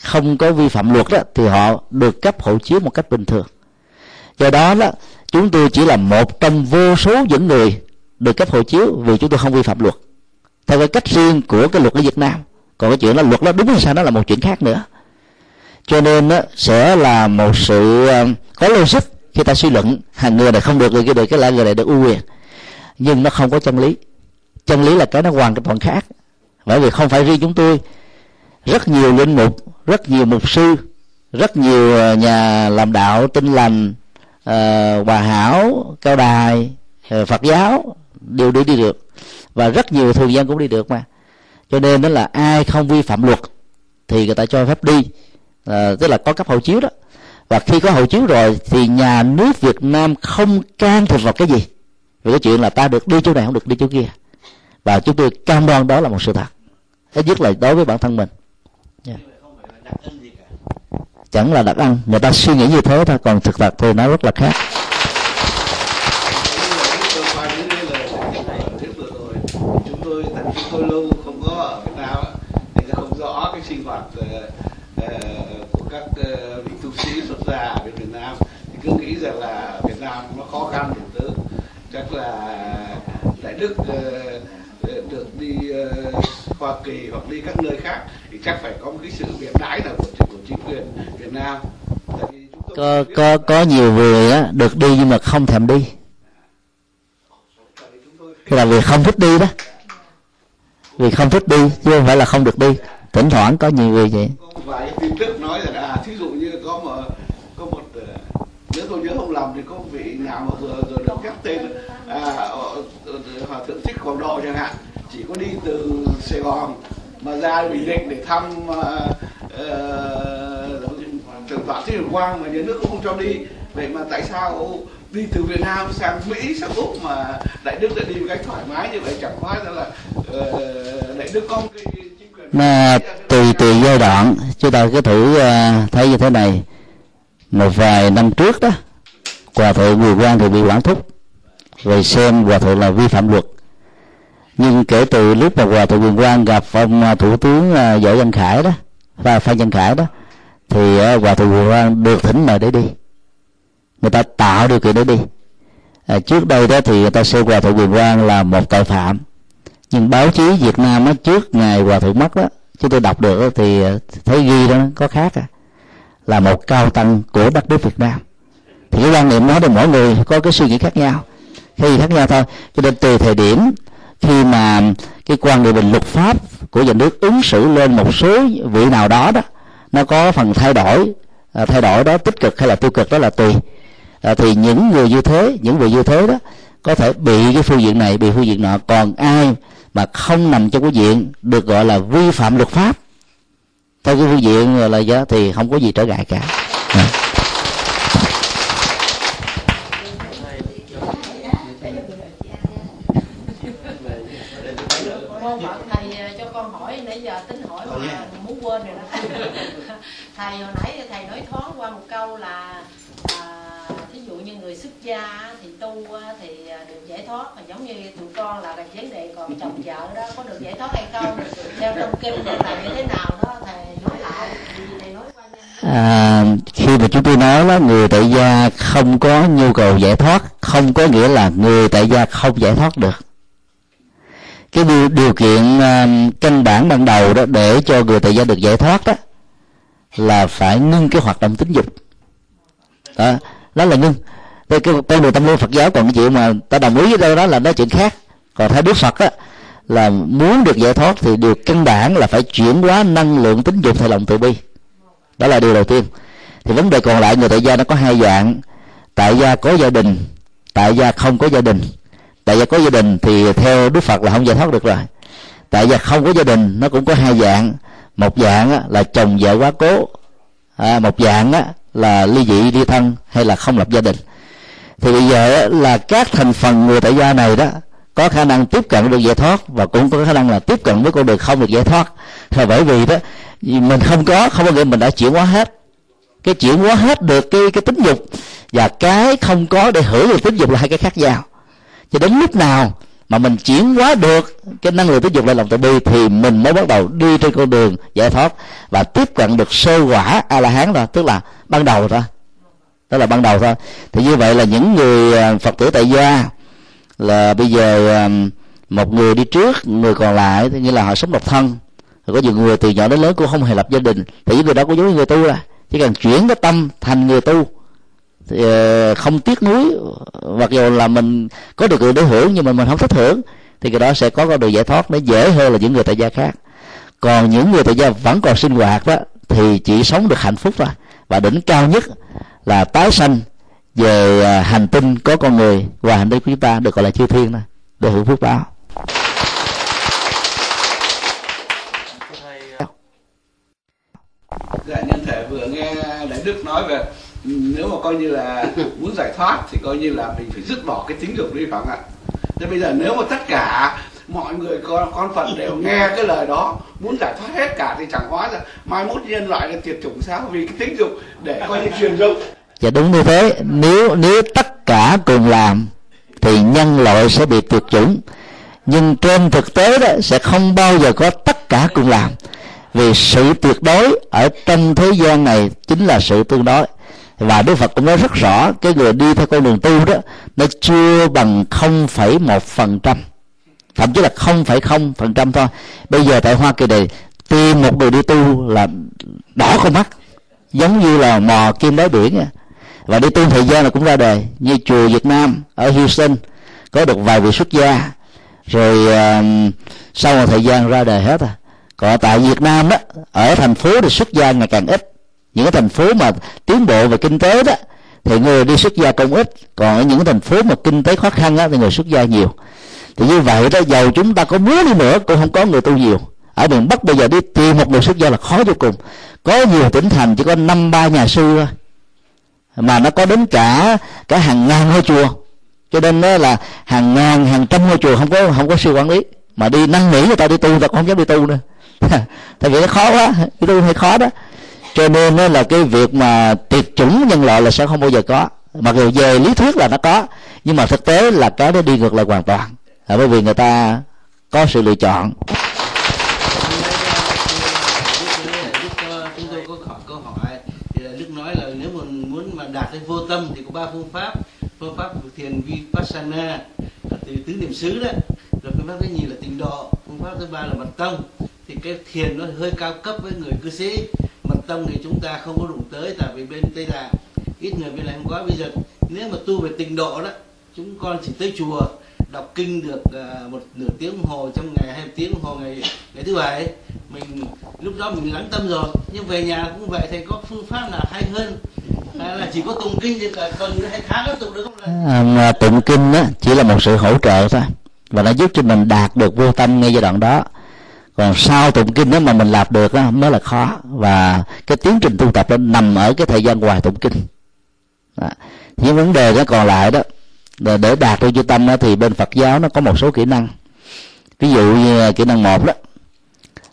không có vi phạm luật đó, thì họ được cấp hộ chiếu một cách bình thường. Do đó đó, chúng tôi chỉ là một trong vô số những người được cấp hộ chiếu vì chúng tôi không vi phạm luật theo cái cách riêng của cái luật ở Việt Nam. Còn cái chuyện là luật nó đúng hay sao nó là một chuyện khác nữa. Cho nên đó, sẽ là một sự ờ, có logic khi ta suy luận. Hàng người này không được người kia được cái lại người này được ưu quyền. Nhưng nó không có chân lý. Chân lý là cái nó hoàn toàn khác. Bởi vì không phải riêng chúng tôi. Rất nhiều linh mục rất nhiều mục sư rất nhiều ờ, nhà làm đạo tinh lành uh, hòa hảo cao đài uh, phật giáo đều đi đi được và rất nhiều thường dân cũng đi được mà. Cho nên đó là ai không vi phạm luật thì người ta cho phép đi. À, tức là có cấp hộ chiếu đó. Và khi có hộ chiếu rồi thì nhà nước Việt Nam không can thiệp vào cái gì. Vì cái chuyện là ta được đi chỗ này không được đi chỗ kia. Và chúng tôi cam đoan đó là một sự thật. Ít nhất là đối với bản thân mình. Yeah. chẳng là đặc ăn người ta suy nghĩ như thế thôi. Còn thực thật thì nó rất là khác. Tôi lâu không có ở Việt Nam thì không rõ cái sinh hoạt uh, của các uh, vị tu sĩ xuất gia ở bên Việt Nam. Thì cứ nghĩ rằng là Việt Nam nó khó khăn đủ thứ. Chắc là đại đức uh, được đi uh, Hoa Kỳ hoặc đi các nơi khác thì chắc phải có một cái sự biệt đãi nào của, của chính quyền Việt Nam. Có có có nhiều người á được đi nhưng mà không thèm đi. Là vì không thích đi đó vì không thích đi chứ không phải là không được đi. Thỉnh thoảng có nhiều người vậy. Vài tin tức nói là à, thí dụ như có một có một ờ, nếu tôi nhớ không lầm thì có vị nào mà vừa rồi được các tên à, hòa ờ, thượng thích quảng độ chẳng hạn. Chỉ có đi từ sài gòn mà ra bình định để thăm uh, uh, tọa thích quang mà nhà nước cũng không cho đi. Vậy mà tại sao đi từ Việt Nam sang Mỹ sang Úc mà đại đức đã đi một cách thoải mái như vậy chẳng hóa ra là uh, đại đức có một cái chính quyền mà tùy tùy giai đoạn chúng ta cứ thử uh, thấy như thế này. Một vài năm trước đó hòa thượng Bùi Quang thì bị quản thúc rồi xem hòa thượng là vi phạm luật. Nhưng kể từ lúc mà hòa thượng Bùi Quang gặp ông à, thủ tướng Võ Văn Khải đó và Phan Văn Khải đó thì hòa thượng Bùi Quang được thỉnh mời để đi người ta tạo điều kiện để đi. À, trước đây đó thì người ta xem hòa thượng quyền quang là một tội phạm. Nhưng báo chí việt nam á, trước ngày hòa thượng mất đó chúng tôi đọc được đó, thì à, thấy ghi đó có khác à là một cao tăng của đất nước việt nam. Thì cái quan niệm đó thì mỗi người có cái suy nghĩ khác nhau khi khác nhau thôi. Cho nên từ thời điểm khi mà cái quan niệm về luật pháp của nhà nước ứng xử lên một số vị nào đó đó nó có phần thay đổi à, thay đổi đó tích cực hay là tiêu cực đó là tùy à, thì những người như thế những vị như thế đó có thể bị cái phương diện này bị phương diện nọ. Còn ai mà không nằm trong cái diện được gọi là vi phạm luật pháp theo cái phương diện là giá thì không có gì trở ngại cả. À. à thầy hồi nãy thầy nói thoáng qua một câu là gia thì tu thì à, được giải thoát. Mà giống như tụi con là vấn đề còn chồng vợ đó có được giải thoát hay không? Theo trong kinh là như thế nào đó thầy nói lại. Thầy nói qua À, khi mà chúng tôi nói là người tại gia không có nhu cầu giải thoát không có nghĩa là người tại gia không giải thoát được. Cái điều, điều kiện uh, căn bản ban đầu đó để cho người tại gia được giải thoát đó là phải ngưng cái hoạt động tính dục. Đó, đó là ngưng cái, cái con đường tâm linh phật giáo còn cái chuyện mà ta đồng ý với đâu đó là nói chuyện khác. Còn theo đức phật á là muốn được giải thoát thì điều căn bản là phải chuyển hóa năng lượng tính dục thay lòng từ bi. Đó là điều đầu tiên. Thì vấn đề còn lại người tại gia nó có hai dạng. Tại gia có gia đình tại gia không có gia đình. Tại gia có gia đình thì theo đức phật là không giải thoát được rồi. Tại gia không có gia đình nó cũng có hai dạng. Một dạng là chồng vợ quá cố. À, một dạng là ly dị ly thân hay là không lập gia đình thì bây giờ là các thành phần người tại gia này đó, có khả năng tiếp cận được giải thoát và cũng có khả năng là tiếp cận với con đường không được giải thoát. Là bởi vì đó, mình không có không có nghĩa mình đã chuyển hóa hết. Cái chuyển hóa hết được cái cái tính dục và cái không có để hưởng được tính dục là hai cái khác nhau. Cho đến lúc nào mà mình chuyển hóa được cái năng lượng tính dục lại lòng từ bi thì mình mới bắt đầu đi trên con đường giải thoát và tiếp cận được sơ quả a la hán rồi tức là ban đầu thôi đó là ban đầu thôi. Thì như vậy là những người à, phật tử tại gia là bây giờ à, một người đi trước, người còn lại, thì như là họ sống độc thân. Rồi có nhiều người từ nhỏ đến lớn cũng không hề lập gia đình. Thì những người đó cũng giống như người tu là chỉ cần chuyển cái tâm thành người tu, thì à, không tiếc nuối. Mặc dù là mình có được người để hưởng, nhưng mà mình không thích hưởng, thì cái đó sẽ có con đường giải thoát, nó dễ hơn là những người tại gia khác. Còn những người tại gia vẫn còn sinh hoạt đó, thì chỉ sống được hạnh phúc thôi. Và đỉnh cao nhất là tái sanh về à, hành tinh có con người và hành tinh của chúng ta được gọi là chư thiên đó được hưởng phước báo. Dạ nhân thể vừa nghe đại đức nói về, nếu mà coi như là muốn giải thoát thì coi như là mình phải dứt bỏ cái tính dục đi phải không ạ. Thế bây giờ nếu mà tất cả mọi người con con phật đều nghe cái lời đó, muốn giải thoát hết cả thì chẳng hóa ra, mai mốt nhân loại là tuyệt chủng sao? Vì cái tính dục để coi như truyền dục và đúng như thế. Nếu nếu tất cả cùng làm thì nhân loại sẽ bị tuyệt chủng. Nhưng trên thực tế đó sẽ không bao giờ có tất cả cùng làm. Vì sự tuyệt đối ở trong thế gian này chính là sự tương đối. Và Đức Phật cũng nói rất rõ cái người đi theo con đường tu đó nó chưa bằng 0,1 phần trăm. Thậm chí là 0,0 phần trăm thôi. Bây giờ tại Hoa Kỳ này tìm một người đi tu là đỏ con mắt. Giống như là mò kim đáy biển và đi tu thời gian là cũng ra đời. Như chùa Việt Nam ở Houston có được vài vị xuất gia. Rồi uh, sau một thời gian ra đời hết à. Còn tại Việt Nam đó ở thành phố thì xuất gia ngày càng ít. Những cái thành phố mà tiến bộ về kinh tế đó thì người đi xuất gia cũng ít. Còn ở những thành phố mà kinh tế khó khăn đó, thì người xuất gia nhiều. Thì như vậy đó giàu chúng ta có muốn đi nữa cũng không có người tu nhiều. Ở miền bắc bây giờ đi tìm một người xuất gia là khó vô cùng. Có nhiều tỉnh thành chỉ có năm ba nhà sư thôi mà nó có đến cả cả hàng ngàn ngôi chùa. Cho nên đó là hàng ngàn, hàng trăm ngôi chùa không có không có sư quản lý. Mà đi năn nỉ người ta đi tu, người ta không dám đi tu nữa. Tại vì nó khó quá, đi tu hơi khó đó. Cho nên đó là cái việc mà tuyệt chủng nhân loại là sẽ không bao giờ có. Mặc dù về lý thuyết là nó có, nhưng mà thực tế là cái đó đi ngược lại hoàn toàn. Bởi vì người ta có sự lựa chọn. Đạt đến vô tâm thì có ba phương pháp. Phương pháp thiền vipassana từ tứ niệm xứ đó. Rồi phương pháp thứ nhì là tịnh độ. Phương pháp thứ ba là mật tông. Thì cái thiền nó hơi cao cấp với người cư sĩ. Mật tông thì chúng ta không có đụng tới, tại vì bên tây là ít người bên này không có bây giờ nếu mà tu về tịnh độ đó, chúng con chỉ tới chùa, đọc kinh được à, một nửa tiếng đồng hồ trong ngày, hai tiếng đồng hồ ngày ngày thứ bảy, mình lúc đó mình lắng tâm rồi. Nhưng về nhà cũng vậy, thầy có phương pháp nào hay hơn? Là chỉ có tụng kinh thì còn hay tháng tụng được không à, tụng kinh đó chỉ là một sự hỗ trợ thôi. Và nó giúp cho mình đạt được vô tâm ngay giai đoạn đó. Còn sau tụng kinh đó mà mình làm được đó mới là khó. Và cái tiến trình tu tập nó nằm ở cái thời gian ngoài tụng kinh. Đó. những vấn đề nó còn lại đó để đạt được vô tâm đó, thì bên Phật giáo nó có một số kỹ năng. Ví dụ như kỹ năng một đó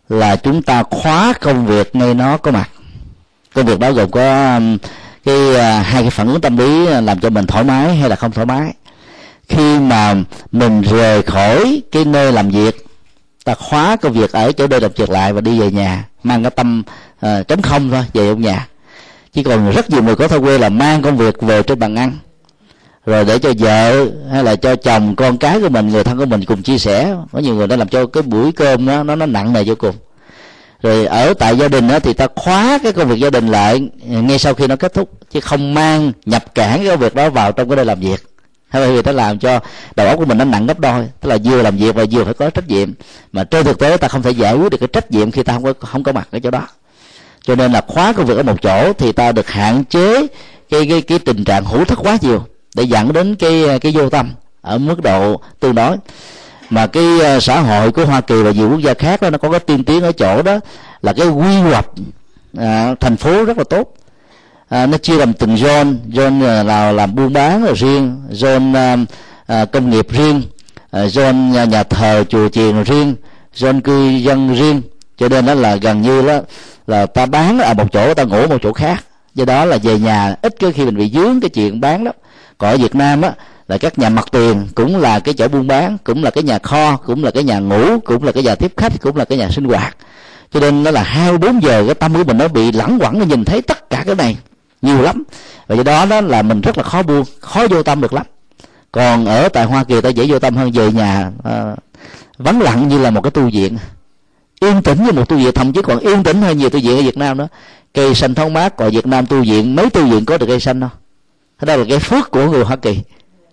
là chúng ta khóa công việc ngay nó có mặt. Công việc đó gồm có cái à, hai cái phản ứng tâm lý à, làm cho mình thoải mái hay là không thoải mái. Khi mà mình rời khỏi cái nơi làm việc ta khóa công việc ở chỗ nơi làm việc lại và đi về nhà mang cái tâm uh, trống không thôi về ông nhà. Chỉ còn rất nhiều người có thói quen là mang công việc về trên bàn ăn. Rồi để cho vợ hay là cho chồng con cái của mình người thân của mình cùng chia sẻ. Có nhiều người đã làm cho cái buổi cơm đó, nó nó nặng nề vô cùng rồi ở tại gia đình đó thì ta khóa cái công việc gia đình lại, ngay sau khi nó kết thúc, chứ không mang, nhập cản cái công việc đó vào trong cái nơi làm việc. Hay vì ta làm cho đầu óc của mình nó nặng gấp đôi, tức là vừa làm việc và vừa phải có trách nhiệm. Mà trên thực tế ta không thể giải quyết được cái trách nhiệm khi ta không có không có mặt ở chỗ đó. Cho nên là khóa công việc ở một chỗ thì ta được hạn chế cái cái cái tình trạng hữu thất quá nhiều để dẫn đến cái cái vô tâm ở mức độ tương đối mà cái ờ, xã hội của Hoa Kỳ và nhiều quốc gia khác đó nó có cái tiên tiến ở chỗ đó là cái quy hoạch à, thành phố rất là tốt. À, nó chia làm từng zone zone là làm buôn bán là riêng zone à, à, công nghiệp riêng à, zone nhà, nhà thờ chùa chiền riêng zone cư dân riêng. Cho nên đó là gần như đó là ta bán ở một chỗ ta ngủ một chỗ khác. Do đó là về nhà ít cái khi mình bị dướng cái chuyện bán đó còn ở Việt Nam á là các nhà mặt tiền cũng là cái chỗ buôn bán cũng là cái nhà kho cũng là cái nhà ngủ cũng là cái nhà tiếp khách cũng là cái nhà sinh hoạt. Cho nên nó là hai bốn giờ cái tâm của mình nó bị lẳng quẩn nó nhìn thấy tất cả cái này nhiều lắm. Và do đó đó là mình rất là khó buông khó vô tâm được lắm. Còn ở tại hoa kỳ ta dễ vô tâm hơn về nhà à, vắng lặng như là một cái tu viện. Yên tĩnh như một tu viện thậm chí còn yên tĩnh hơn nhiều tu viện ở việt nam đó cây xanh thoáng mát còn việt nam tu viện mấy tu viện có được cây xanh đâu? Đó là cái phước của người hoa kỳ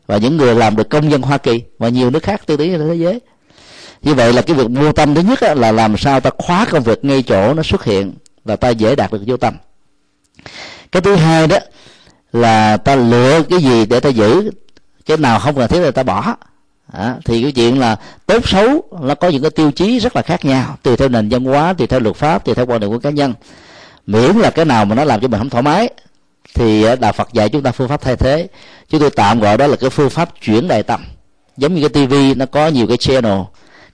và những người làm được công dân hoa kỳ và nhiều nước khác tư tiến trên thế giới. Như vậy là cái việc vô tâm thứ nhất là làm sao ta khóa công việc ngay chỗ nó xuất hiện và ta dễ đạt được vô tâm. Cái thứ hai đó là ta lựa cái gì để ta giữ cái nào không cần thiết thì ta bỏ. À, thì cái chuyện là tốt xấu nó có những cái tiêu chí rất là khác nhau tùy theo nền văn hóa tùy theo luật pháp tùy theo quan điểm của cá nhân. Miễn là cái nào mà nó làm cho mình không thoải mái thì ờ, đạo Phật dạy chúng ta phương pháp thay thế. Chúng tôi tạm gọi đó là cái phương pháp chuyển đại tâm. Giống như cái TV nó có nhiều cái channel.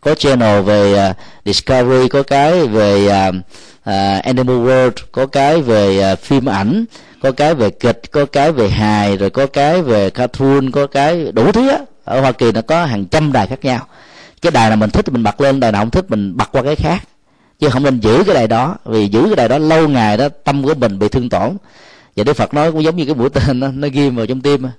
Có channel về uh, Discovery có cái về uh, uh, Animal World có cái về uh, phim ảnh có cái về kịch có cái về hài rồi có cái về cartoon có cái đủ thứ á. Ở Hoa Kỳ nó có hàng trăm đài khác nhau. Cái đài nào mình thích thì mình bật lên đài nào không thích mình bật qua cái khác. Chứ không nên giữ cái đài đó vì giữ cái đài đó lâu ngày đó tâm của mình bị thương tổn và đức phật nói cũng giống như cái mũi tên đó, nó ghim vào trong tim mà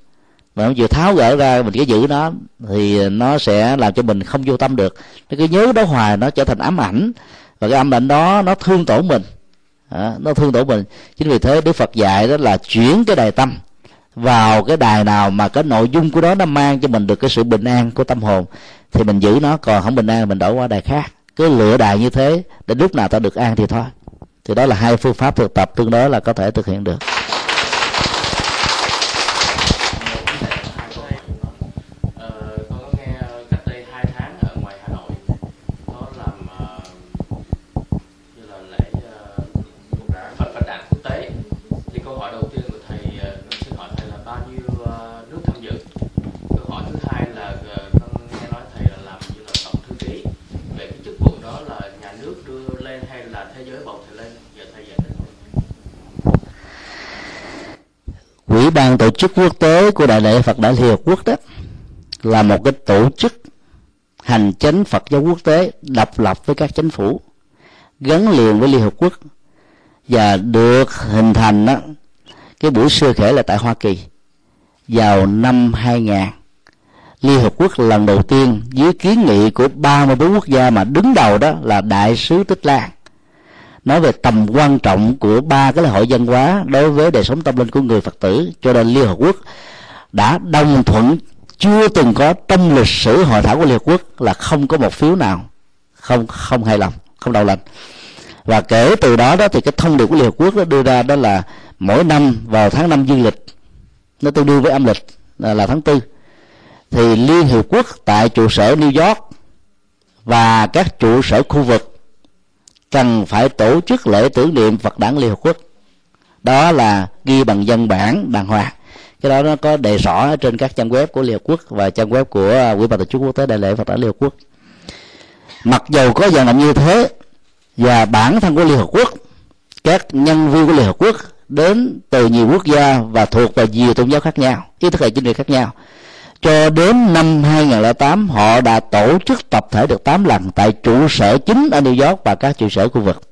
nó vừa tháo gỡ ra mình cứ giữ nó thì nó sẽ làm cho mình không vô tâm được. Nó cứ nhớ đó hoài nó trở thành ám ảnh. Và cái âm ảnh đó nó thương tổn mình. À, nó thương tổn mình. Chính vì thế đức phật dạy đó là chuyển cái đài tâm vào cái đài nào mà cái nội dung của đó nó mang cho mình được cái sự bình an của tâm hồn thì mình giữ nó. Còn không bình an mình đổi qua đài khác. Cứ lựa đài như thế để lúc nào ta được an thì thôi. Thì đó là hai phương pháp thực tập tương đối là có thể thực hiện được. Chức quốc tế của đại lễ Phật Đại Liên Hợp Quốc đó là một cái tổ chức hành chánh Phật giáo quốc tế độc lập với các chính phủ gắn liền với Liên Hợp Quốc và được hình thành đó, cái buổi xưa khể là tại Hoa Kỳ vào năm 2000 Liên Hợp Quốc lần đầu tiên dưới kiến nghị của 34 quốc gia mà đứng đầu đó là Đại sứ Tích Lan nói về tầm quan trọng của ba cái lễ hội văn hóa đối với đời sống tâm linh của người phật tử cho nên liên hợp quốc đã đồng thuận chưa từng có trong lịch sử hội thảo của liên hợp quốc là không có một phiếu nào không không hài lòng không đầu lệnh và kể từ đó đó thì cái thông điệp của liên hợp quốc đó đưa ra đó là mỗi năm vào tháng năm dương lịch nó tương đương với âm lịch là, là tháng tư. Thì liên hiệp quốc tại trụ sở new york và các trụ sở khu vực cần phải tổ chức lễ tưởng niệm phật đản liên hợp quốc. Đó là ghi bằng văn bản đàng hoàng cái đó nó có đề rõ trên các trang web của liên hợp quốc và trang web của quỹ ban tổ chức quốc tế đại lễ phật đản liên hợp quốc. Mặc dầu có vận động như thế, và bản thân của liên hợp quốc, các nhân viên của liên hợp quốc đến từ nhiều quốc gia và thuộc về nhiều tôn giáo khác nhau, ý thức hệ chính trị khác nhau cho đến năm 2008 họ đã tổ chức tập thể được 8 lần tại trụ sở chính ở New York và các trụ sở khu vực.